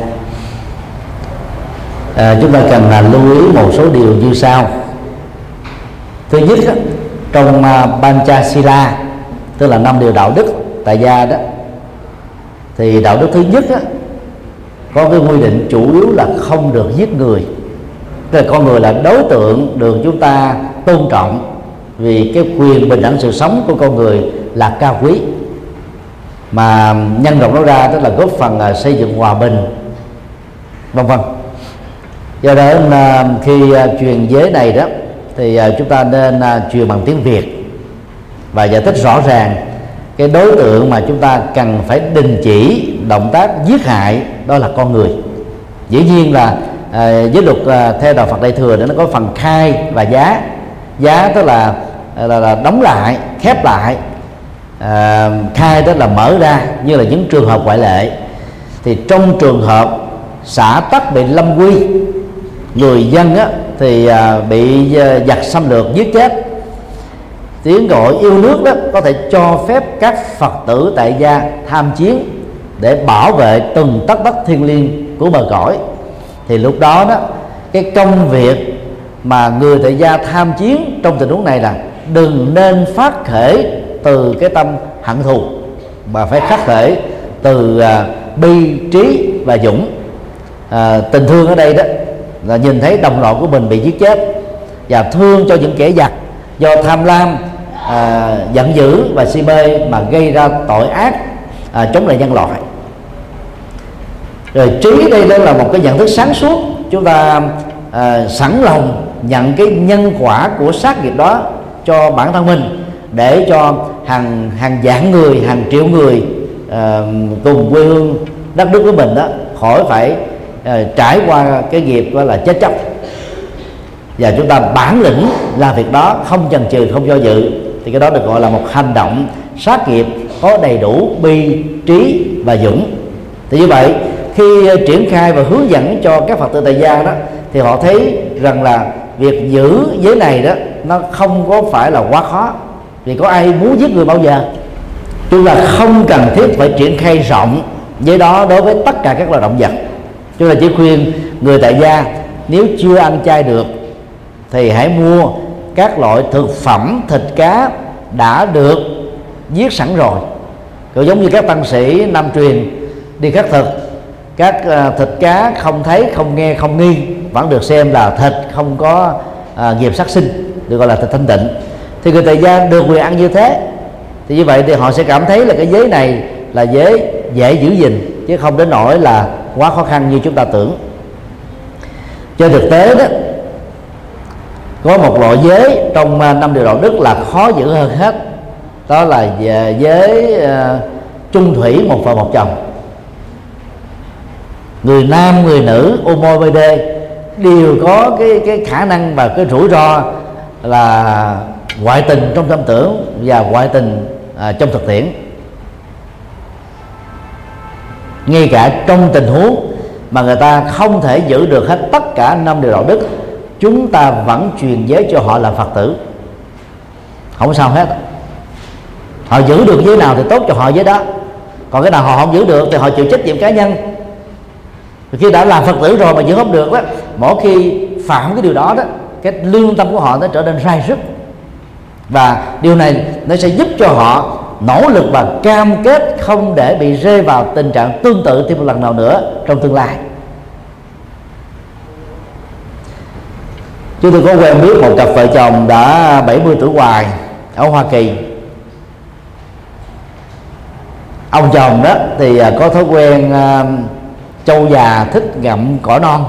À, chúng ta cần là lưu ý một số điều như sau. Thứ nhất đó, trong à, Panchasila tức là năm điều đạo đức tại gia đó thì đạo đức thứ nhất đó, có cái quy định chủ yếu là không được giết người. Tức là con người là đối tượng được chúng ta tôn trọng vì cái quyền bình đẳng sự sống của con người là cao quý. Mà nhân rộng nó ra tức là góp phần à, xây dựng hòa bình vân vân. Do đó à, khi à, truyền giới này đó thì chúng ta nên truyền bằng tiếng việt và giải thích rõ ràng cái đối tượng mà chúng ta cần phải đình chỉ động tác giết hại đó là con người. Dĩ nhiên là à, giới luật à, theo đạo Phật Đại thừa nó có phần khai và giá giá tức là ờ, là, là đóng lại khép lại à, khai tức là mở ra như là những trường hợp ngoại lệ. Thì trong trường hợp xã tắc bị lâm quy người dân á, thì à, bị à, giặc xâm lược giết chết tiếng gọi yêu nước đó có thể cho phép các phật tử tại gia tham chiến để bảo vệ từng tất đất thiên liêng của bờ cõi. Thì lúc đó đó cái công việc mà người tại gia tham chiến trong tình huống này là đừng nên phát khởi từ cái tâm hận thù mà phải phát khởi từ à, bi trí và dũng. À, tình thương ở đây đó là nhìn thấy đồng loại của mình bị giết chết và thương cho những kẻ giặc do tham lam à, giận dữ và si mê mà gây ra tội ác à, chống lại nhân loại. Rồi trí đây đó là một cái nhận thức sáng suốt. Chúng ta à, sẵn lòng nhận cái nhân quả của sát nghiệp đó cho bản thân mình để cho hàng hàng vạn người hàng triệu người uh, cùng quê hương đất nước của mình đó khỏi phải uh, trải qua cái nghiệp gọi là chết chóc. Và chúng ta bản lĩnh làm việc đó không chần chừ không do dự thì cái đó được gọi là một hành động sát nghiệp có đầy đủ bi trí và dũng. Thì như vậy khi triển khai và hướng dẫn cho các phật tử tại gia đó thì họ thấy rằng là việc giữ giới này đó, nó không có phải là quá khó. Vì có ai muốn giết người bao giờ? Chúng ta không cần thiết phải triển khai rộng với đó đối với tất cả các loài động vật. Chúng ta chỉ khuyên người tại gia, nếu chưa ăn chay được, thì hãy mua các loại thực phẩm, thịt cá đã được giết sẵn rồi. Cũng giống như các tăng sĩ nam truyền đi khắc thực, các ờ, thịt cá không thấy, không nghe, không nghi vẫn được xem là thịt không có à, nghiệp sát sinh được gọi là thịt thanh tịnh. Thì người tại gia được quyền ăn như thế. Thì như vậy thì họ sẽ cảm thấy là cái giới này là giới dễ giữ gìn chứ không đến nỗi là quá khó khăn như chúng ta tưởng. Trên thực tế đó có một loại giới trong à, năm điều đạo đức là khó giữ hơn hết. Đó là à, giới uh, chung thủy một vợ một chồng. Người nam người nữ OMOPD đều có cái cái khả năng và cái rủi ro là ngoại tình trong tâm tưởng và ngoại tình à, trong thực tiễn. Ngay cả trong tình huống mà người ta không thể giữ được hết tất cả năm điều đạo đức chúng ta vẫn truyền giới cho họ là phật tử. Không sao hết. Họ giữ được giới nào thì tốt cho họ giới đó. Còn cái nào họ không giữ được thì họ chịu trách nhiệm cá nhân khi đã làm phật tử rồi mà giữ không được đó mỗi khi phạm cái điều đó đó, cái lương tâm của họ nó trở nên sai sức và điều này nó sẽ giúp cho họ nỗ lực và cam kết không để bị rơi vào tình trạng tương tự thêm một lần nào nữa trong tương lai. Chúng tôi có quen biết một cặp vợ chồng đã 70 tuổi hoài ở Hoa Kỳ. Ông chồng đó thì à, có thói quen à, châu già thích ngậm cỏ non.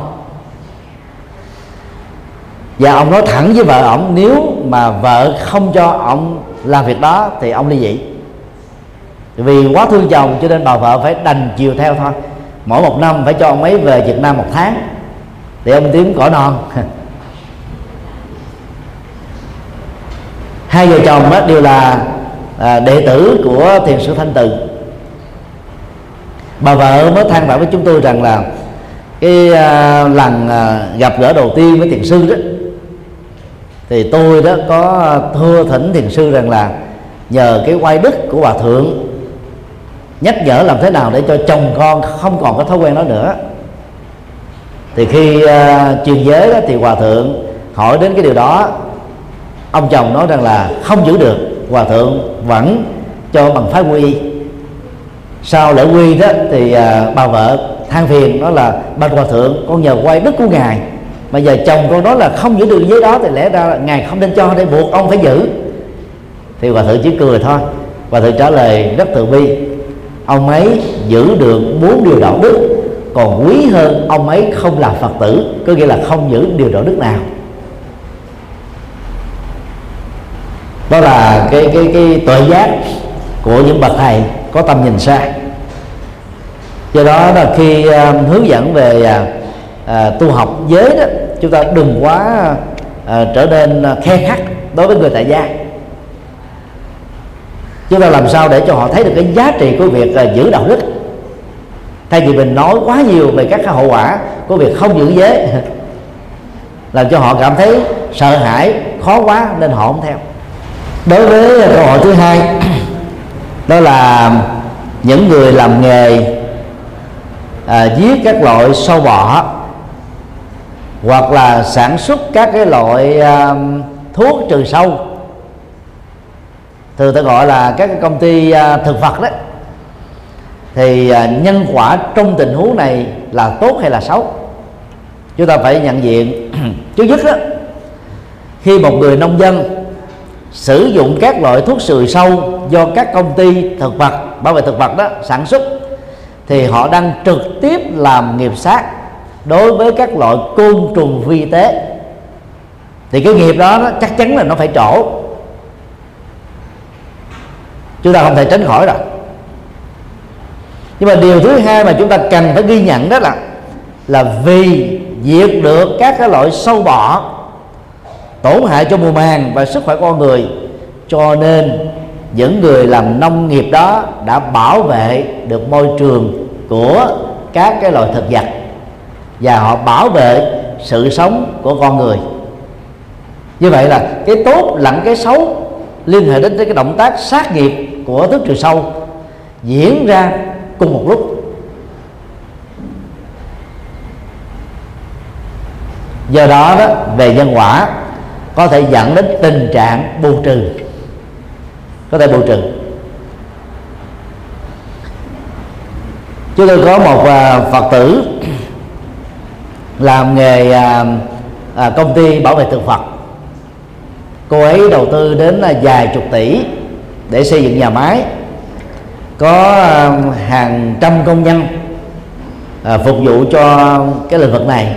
Và ông nói thẳng với vợ ông, nếu mà vợ không cho ông làm việc đó thì ông ly dị. Vì quá thương chồng cho nên bà vợ phải đành chiều theo thôi. Mỗi một năm phải cho ông ấy về Việt Nam một tháng để ông tiếng cỏ non. Hai vợ chồng đó đều là à, đệ tử của thiền sư thanh từ bà vợ mới than vãn với chúng tôi rằng là cái à, lần à, gặp gỡ đầu tiên với thiền sư đó thì tôi đó có thưa thỉnh thiền sư rằng là nhờ cái quay đức của hòa thượng nhắc nhở làm thế nào để cho chồng con không còn có thói quen đó nữa. Thì khi uh, truyền giới đó, thì hòa thượng hỏi đến cái điều đó ông chồng nói rằng là không giữ được hòa thượng vẫn cho bằng phái quy sau lễ quy đó thì à, bà vợ than phiền đó là bạch hòa thượng con nhờ quay đức của ngài. Mà giờ chồng con nói là không giữ được giấy đó thì lẽ ra là ngài không nên cho để buộc ông phải giữ. Thì hòa thượng chỉ cười thôi. Hòa thượng trả lời rất từ bi. Ông ấy giữ được bốn điều đạo đức còn quý hơn ông ấy không là phật tử có nghĩa là không giữ điều đạo đức nào. Đó là cái cái cái tội giác của những bậc thầy có tâm nhìn xa. Do đó là khi uh, hướng dẫn về uh, tu học giới đó chúng ta đừng quá uh, trở nên khe khắc đối với người tại gia. Chúng ta làm sao để cho họ thấy được cái giá trị của việc uh, giữ đạo đức? Thay vì mình nói quá nhiều về các hậu quả của việc không giữ giới làm cho họ cảm thấy sợ hãi khó quá nên họ không theo. Đối với câu hỏi thứ hai đó là những người làm nghề à, giết các loại sâu bọ hoặc là sản xuất các cái loại à, thuốc trừ sâu. Thường ta gọi là các cái công ty à, thực vật đấy, thì à, nhân quả trong tình huống này là tốt hay là xấu? Chúng ta phải nhận diện. Trước nhất đó khi một người nông dân sử dụng các loại thuốc trừ sâu do các công ty thực vật bảo vệ thực vật đó sản xuất thì họ đang trực tiếp làm nghiệp sát đối với các loại côn trùng vi tế. Thì cái nghiệp đó, đó chắc chắn là nó phải trổ. Chúng ta không thể tránh khỏi rồi. Nhưng mà điều thứ hai mà chúng ta cần phải ghi nhận đó là là vì diệt được các cái loại sâu bọ tổn hại cho mùa màng và sức khỏe con người. Cho nên, những người làm nông nghiệp đó đã bảo vệ được môi trường của các cái loài thực vật và họ bảo vệ sự sống của con người. Như vậy là cái tốt lẫn cái xấu liên hệ đến cái động tác sát nghiệp của thuốc trừ sâu diễn ra cùng một lúc. Do đó đó, về nhân quả có thể dẫn đến tình trạng bù trừ. Có thể bù trừ. Chúng tôi có một uh, phật tử làm nghề uh, uh, công ty bảo vệ thực vật. Cô ấy đầu tư đến vài chục tỷ để xây dựng nhà máy. Có hàng trăm công nhân phục vụ cho cái lĩnh vực này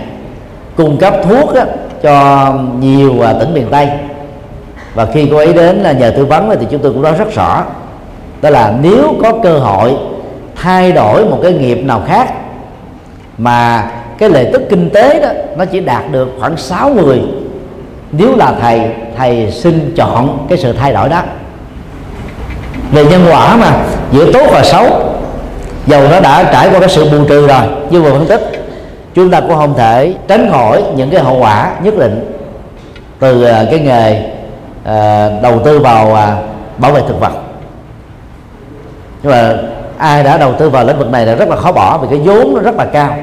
cung cấp thuốc á, cho nhiều à, tỉnh miền tây. Và khi cô ấy đến là nhờ tư vấn thì chúng tôi cũng nói rất rõ. Đó là nếu có cơ hội thay đổi một cái nghiệp nào khác mà cái lợi tức kinh tế đó, nó chỉ đạt được khoảng 6 người nếu là thầy thầy xin chọn cái sự thay đổi đó. Về nhân quả mà, giữa tốt và xấu, dầu nó đã trải qua cái sự bù trừ rồi như vừa phân tích chúng ta cũng không thể tránh khỏi những cái hậu quả nhất định từ à, cái nghề à, đầu tư vào à, bảo vệ thực vật. Nhưng mà ai đã đầu tư vào lĩnh vực này là rất là khó bỏ vì cái vốn nó rất là cao.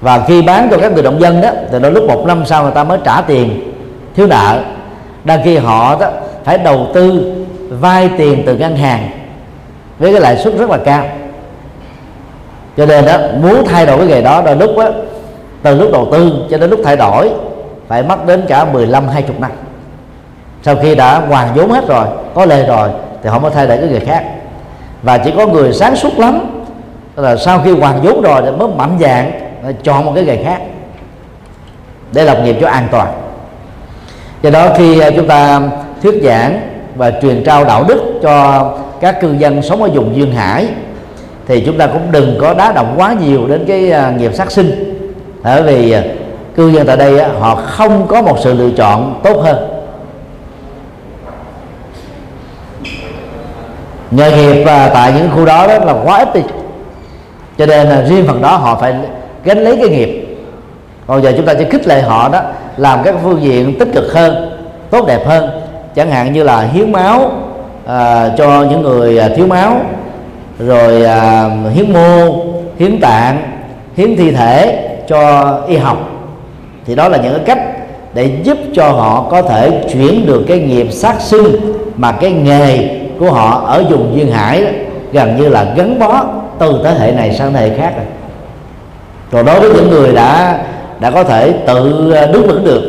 Và khi bán cho các người động dân đó, thì đôi lúc một năm sau người ta mới trả tiền thiếu nợ. Đang khi họ đó phải đầu tư vay tiền từ ngân hàng với cái lãi suất rất là cao cho nên đó, muốn thay đổi cái nghề đó, đôi lúc á, từ lúc đầu tư cho đến lúc thay đổi, phải mất đến cả 15 20 năm. Sau khi đã hoàn vốn hết rồi, có lệ rồi, thì họ mới thay đổi cái nghề khác. Và chỉ có người sáng suốt lắm là sau khi hoàn vốn rồi thì mới mạnh dạng ờ, chọn một cái nghề khác để lập nghiệp cho an toàn. Do đó khi ờ, chúng ta thuyết giảng và truyền trao đạo đức cho các cư dân sống ở vùng duyên hải thì chúng ta cũng đừng có đá động quá nhiều đến cái à, nghiệp sát sinh. Bởi vì à, cư dân tại đây à, họ không có một sự lựa chọn tốt hơn. Nghề nghiệp tại những khu đó, đó là quá ít đi. Cho nên là riêng phần đó họ phải gánh lấy cái nghiệp. Còn giờ chúng ta chỉ khích lệ họ đó làm các phương diện tích cực hơn tốt đẹp hơn. Chẳng hạn như là hiến máu à, cho những người thiếu máu rồi à, hiến mô hiến tạng hiến thi thể cho y học. Thì đó là những cái cách để giúp cho họ có thể chuyển được cái nghiệp sát sinh mà cái nghề của họ ở vùng duyên hải đó, gần như là gắn bó từ thế hệ này sang thế hệ khác rồi. Còn đối với những người đã đã có thể tự à, đứng vững được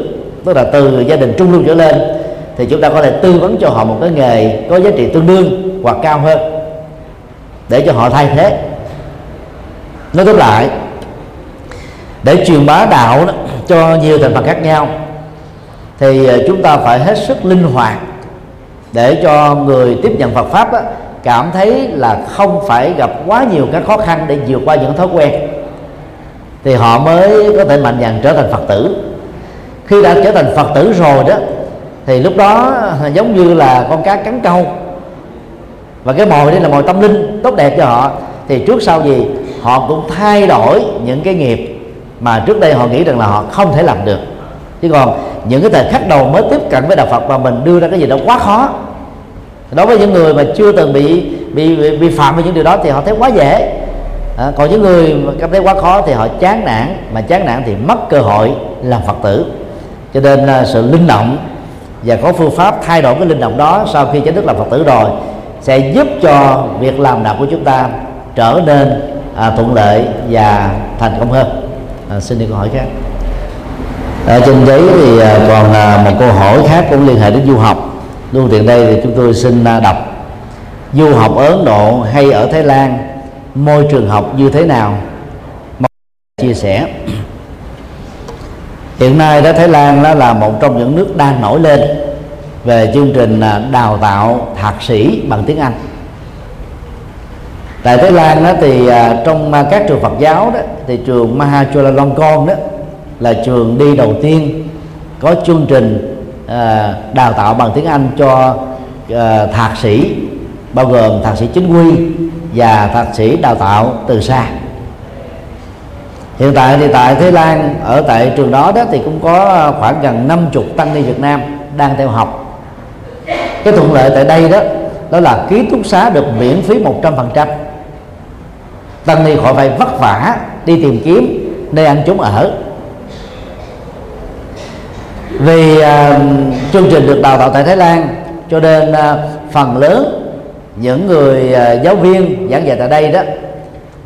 tức là từ gia đình trung lưu trở lên thì chúng ta có thể tư vấn cho họ một cái nghề có giá trị tương đương hoặc cao hơn để cho họ thay thế. Nói tóm lại để truyền bá đạo đó, cho nhiều thành phần khác nhau thì ờ, chúng ta phải hết sức linh hoạt để cho người tiếp nhận Phật pháp đó, cảm thấy là không phải gặp quá nhiều các khó khăn để vượt qua những thói quen. Thì họ mới có thể mạnh dạn trở thành Phật tử. Khi đã trở thành Phật tử rồi đó thì lúc đó ờ, giống như là con cá cắn câu và cái mồi đây là mồi tâm linh tốt đẹp cho họ. Thì trước sau gì họ cũng thay đổi những cái nghiệp mà trước đây họ nghĩ rằng là họ không thể làm được. Chứ còn những cái thời khắc đầu mới tiếp cận với đạo Phật mà mình đưa ra cái gì đó quá khó. Đối với những người mà chưa từng bị bị bị, bị phạm về những điều đó thì họ thấy quá dễ. À, còn những người mà cảm thấy quá khó thì họ chán nản mà chán nản thì mất cơ hội làm Phật tử. Cho nên là sự linh động và có phương pháp thay đổi cái linh động đó sau khi chính thức làm Phật tử rồi sẽ giúp cho việc làm đạo của chúng ta trở nên à, thuận lợi và thành công hơn. À, xin đi câu hỏi khác. Ở trên giấy thì à, còn à, một câu hỏi khác cũng liên hệ đến du học. Luôn tiện đây thì chúng tôi xin đọc. Du học ở Ấn Độ hay ở Thái Lan môi trường học như thế nào? Mong chia sẻ. Hiện nay đó Thái Lan đó là một trong những nước đang nổi lên về chương trình à, đào tạo thạc sĩ bằng tiếng Anh. Tại Thái Lan đó thì à, trong à, các trường Phật giáo đó thì trường Mahachulalongkorn đó là trường đi đầu tiên có chương trình đào tạo bằng tiếng Anh cho thạc sĩ, bao gồm thạc sĩ chính quy và thạc sĩ đào tạo từ xa. Hiện tại thì tại Thái Lan, ở tại trường đó đó thì cũng có khoảng gần 50 tăng ni Việt Nam đang theo học cái thuận lợi tại đây đó đó là ký túc xá được miễn phí 100% tăng ni khỏi phải vất vả đi tìm kiếm nơi ăn chúng ở vì uh, chương trình được đào tạo tại Thái Lan cho nên uh, phần lớn những người uh, giáo viên giảng dạy tại đây đó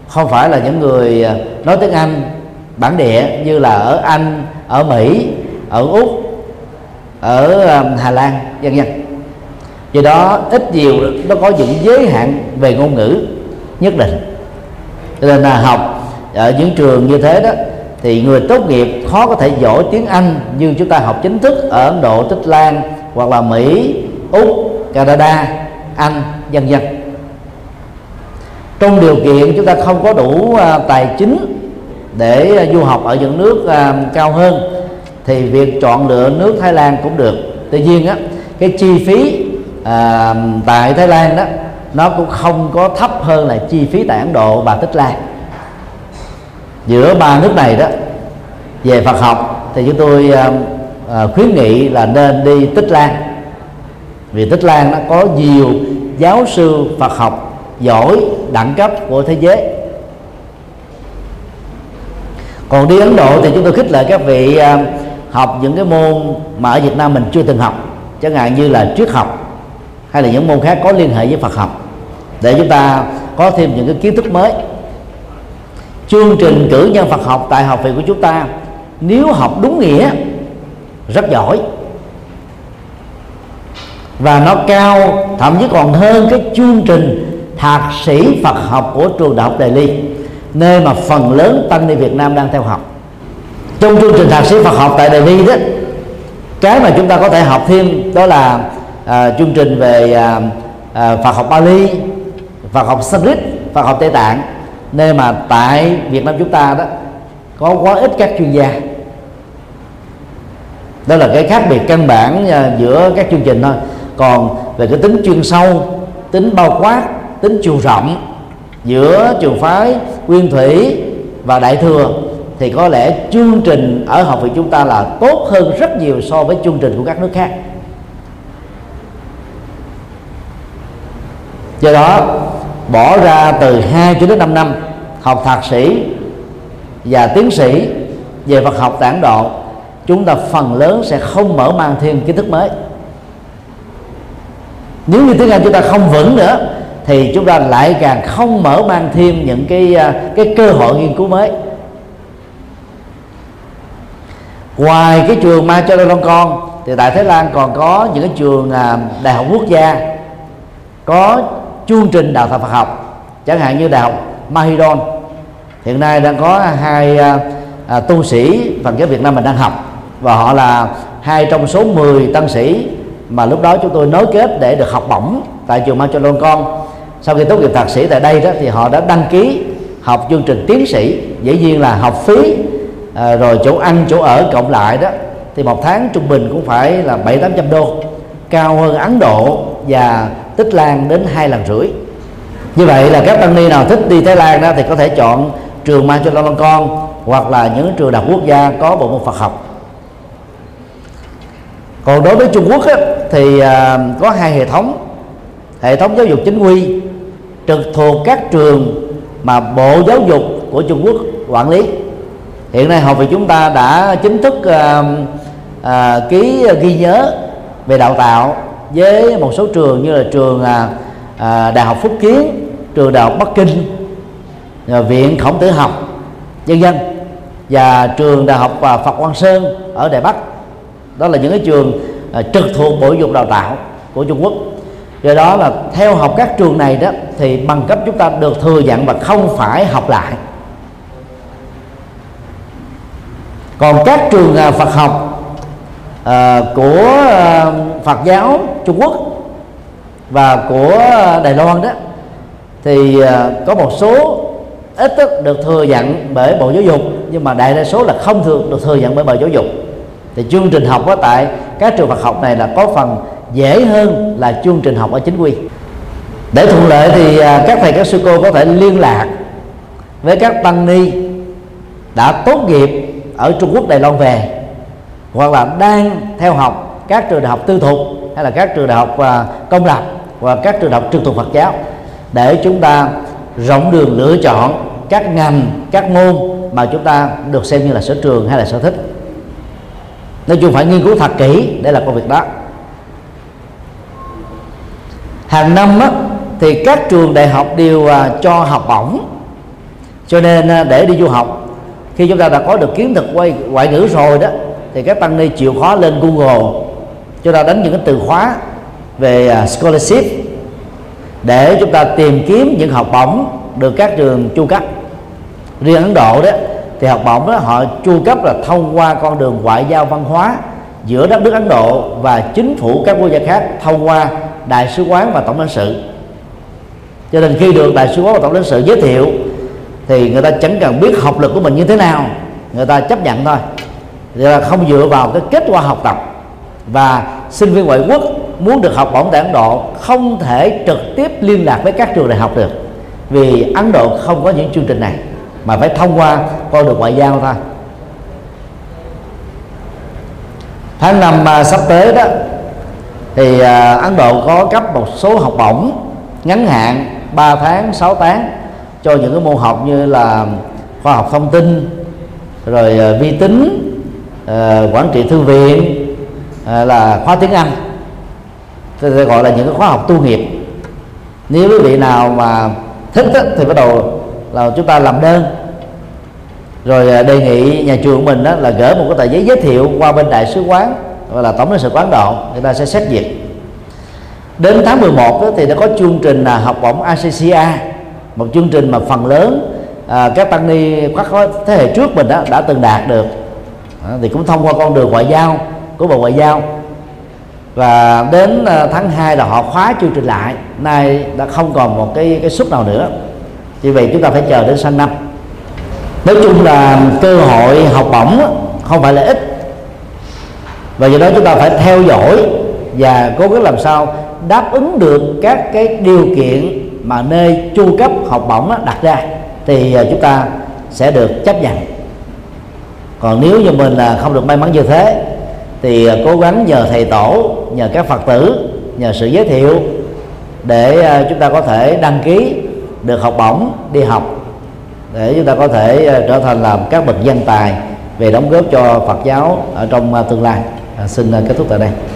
không phải là những người uh, nói tiếng Anh bản địa như là ở Anh, ở Mỹ, ở Úc, ở uh, Hà Lan, vân vân. Do đó ít nhiều nó có những giới hạn về ngôn ngữ nhất định. Cho nên là học ở những trường như thế đó thì người tốt nghiệp khó có thể giỏi tiếng Anh như chúng ta học chính thức ở Ấn Độ, Tích Lan hoặc là Mỹ, Úc, Canada, Anh, vân vân. Trong điều kiện chúng ta không có đủ à, tài chính để à, du học ở những nước à, cao hơn thì việc chọn lựa nước Thái Lan cũng được. Tuy nhiên á, cái chi phí à, tại Thái Lan đó nó cũng không có thấp hơn là chi phí tại Ấn Độ và Tích Lan. Giữa ba nước này đó về Phật học thì chúng tôi à, à, khuyến nghị là nên đi Tích Lan. Vì Tích Lan nó có nhiều giáo sư Phật học giỏi đẳng cấp của thế giới. Còn đi Ấn Độ thì chúng tôi khích lệ các vị à, học những cái môn mà ở Việt Nam mình chưa từng học chẳng hạn như là triết học hay là những môn khác có liên hệ với Phật học, để chúng ta có thêm những cái kiến thức mới. Chương trình cử nhân Phật học tại học viện của chúng ta, nếu học đúng nghĩa, rất giỏi. Và nó cao, thậm chí còn hơn cái chương trình thạc sĩ Phật học của trường đại học Đại Ly, nơi mà phần lớn tăng ni Việt Nam đang theo học. Trong chương trình thạc sĩ Phật học tại Đại Ly đó, cái mà chúng ta có thể học thêm đó là à, chương trình về à, à, Phật học Bali Phật học Sanskrit Phật học Tây Tạng. Nơi mà tại Việt Nam chúng ta đó có quá ít các chuyên gia. Đó là cái khác biệt căn bản à, giữa các chương trình thôi. Còn về cái tính chuyên sâu tính bao quát tính chiều rộng giữa trường phái nguyên thủy và đại thừa thì có lẽ chương trình ở học viện chúng ta là tốt hơn rất nhiều so với chương trình của các nước khác. Do đó, bỏ ra từ 2 cho đến 5 năm, học thạc sĩ và tiến sĩ về Phật học tản độ, chúng ta phần lớn sẽ không mở mang thêm kiến thức mới. Nếu như tiếng Anh chúng ta không vững nữa, thì chúng ta lại càng không mở mang thêm những cái à, cái cơ hội nghiên cứu mới. Ngoài cái trường Ma cho Long Con, thì tại Thái Lan còn có những cái trường à, đại học quốc gia, có chương trình đào tạo Phật học chẳng hạn như đại học Mahidol. Hiện nay đang có hai à, à, tu sĩ Phật giáo Việt Nam mình đang học và họ là hai trong số 10 tăng sĩ mà lúc đó chúng tôi nối kết để được học bổng tại trường Mao Con. Sau khi tốt nghiệp thạc sĩ tại đây đó thì họ đã đăng ký học chương trình tiến sĩ dĩ nhiên là học phí à, rồi chỗ ăn chỗ ở cộng lại đó thì một tháng trung bình cũng phải là bảy tám trăm đô cao hơn Ấn Độ và Tích Lan đến hai lần rưỡi. Như vậy là các tăng ni nào thích đi Thái Lan đó thì có thể chọn trường Mang cho Long Con hoặc là những trường đại học quốc gia có bộ môn Phật học. Còn đối với Trung Quốc á, thì à, có hai hệ thống. Hệ thống giáo dục chính quy trực thuộc các trường mà Bộ Giáo dục của Trung Quốc quản lý. Hiện nay học viện chúng ta đã chính thức à, à, ký ghi nhớ về đào tạo với một số trường như là trường à, à, đại học Phúc Kiến trường đại học Bắc Kinh à, viện Khổng Tử học nhân dân và trường đại học à, Phật Quang Sơn ở Đài Bắc. Đó là những cái trường à, trực thuộc Bộ dục Đào tạo của Trung Quốc. Do đó là theo học các trường này đó thì bằng cấp chúng ta được thừa nhận và không phải học lại. Còn các trường à, Phật học à, của à, Phật giáo Trung Quốc và của ờ, Đài Loan đó, thì ờ, có một số ít được thừa nhận bởi Bộ Giáo dục, nhưng mà đại đa số là không thường được thừa nhận bởi Bộ Giáo dục. Thì chương trình học ở tại các trường Phật học này là có phần dễ hơn là chương trình học ở chính quy. Để thuận lợi thì ờ, các thầy, các sư cô có thể liên lạc với các tăng ni đã tốt nghiệp ở Trung Quốc, Đài Loan về, hoặc là đang theo học các trường đại học tư thục hay là các trường đại học à, công lập và các trường đại học trực thuộc Phật giáo để chúng ta rộng đường lựa chọn các ngành các môn mà chúng ta được xem như là sở trường hay là sở thích. Nói chung phải nghiên cứu thật kỹ để làm công việc đó. Hàng năm á, thì các trường đại học đều à, cho học bổng. Cho nên à, để đi du học khi chúng ta đã có được kiến thức quay ngoại ngữ rồi đó thì các tăng ni chịu khó lên google chúng ta đánh những cái từ khóa về à, scholarship để chúng ta tìm kiếm những học bổng được các trường chu cấp. Riêng ấn độ đó, thì học bổng đó họ chu cấp là thông qua con đường ngoại giao văn hóa giữa đất nước ấn độ và chính phủ các quốc gia khác thông qua đại sứ quán và tổng lãnh sự. Cho nên khi được đại sứ quán và tổng lãnh sự giới thiệu, thì người ta chẳng cần biết học lực của mình như thế nào, người ta chấp nhận thôi. Thì là không dựa vào cái kết quả học tập và sinh viên ngoại quốc muốn được học bổng tại Ấn Độ không thể trực tiếp liên lạc với các trường đại học được vì Ấn Độ không có những chương trình này mà phải thông qua con đường ngoại giao thôi. Tháng năm à, sắp tới đó thì à, Ấn Độ có cấp một số học bổng ngắn hạn 3 tháng 6 tháng cho những cái môn học như là khoa học thông tin rồi à, vi tính à, quản trị thư viện Ờ, là khóa tiếng Anh. Thì gọi là những cái khóa học tu nghiệp. Nếu quý vị nào mà thích đó, thì bắt đầu là chúng ta làm đơn. Rồi à, đề nghị nhà trường của mình đó là gửi một cái tờ giấy giới thiệu qua bên đại sứ quán gọi là tổng lãnh sự quán độ người ta sẽ xét duyệt. Đến tháng 11 đó, thì đã có chương trình là học bổng ACCA một chương trình mà phần lớn à, các tăng ni các thế hệ trước mình đó đã từng đạt được. À, thì cũng thông qua con đường ngoại giao của bộ ngoại giao. Và đến ờ, tháng 2 là họ khóa chương trình lại. Nay đã không còn một cái cái suất nào nữa. Vì vậy chúng ta phải chờ đến sang năm. Nói chung là cơ hội học bổng không phải là ít. Và do đó chúng ta phải theo dõi và cố gắng làm sao đáp ứng được các cái điều kiện mà nơi chu cấp học bổng đặt ra, thì ờ, chúng ta sẽ được chấp nhận. Còn nếu như mình là không được may mắn như thế thì à, cố gắng nhờ thầy tổ nhờ các phật tử nhờ sự giới thiệu để à, chúng ta có thể đăng ký được học bổng đi học để chúng ta có thể à, trở thành làm các bậc danh tài về đóng góp cho Phật giáo ở trong tương lai. À, xin kết thúc tại đây.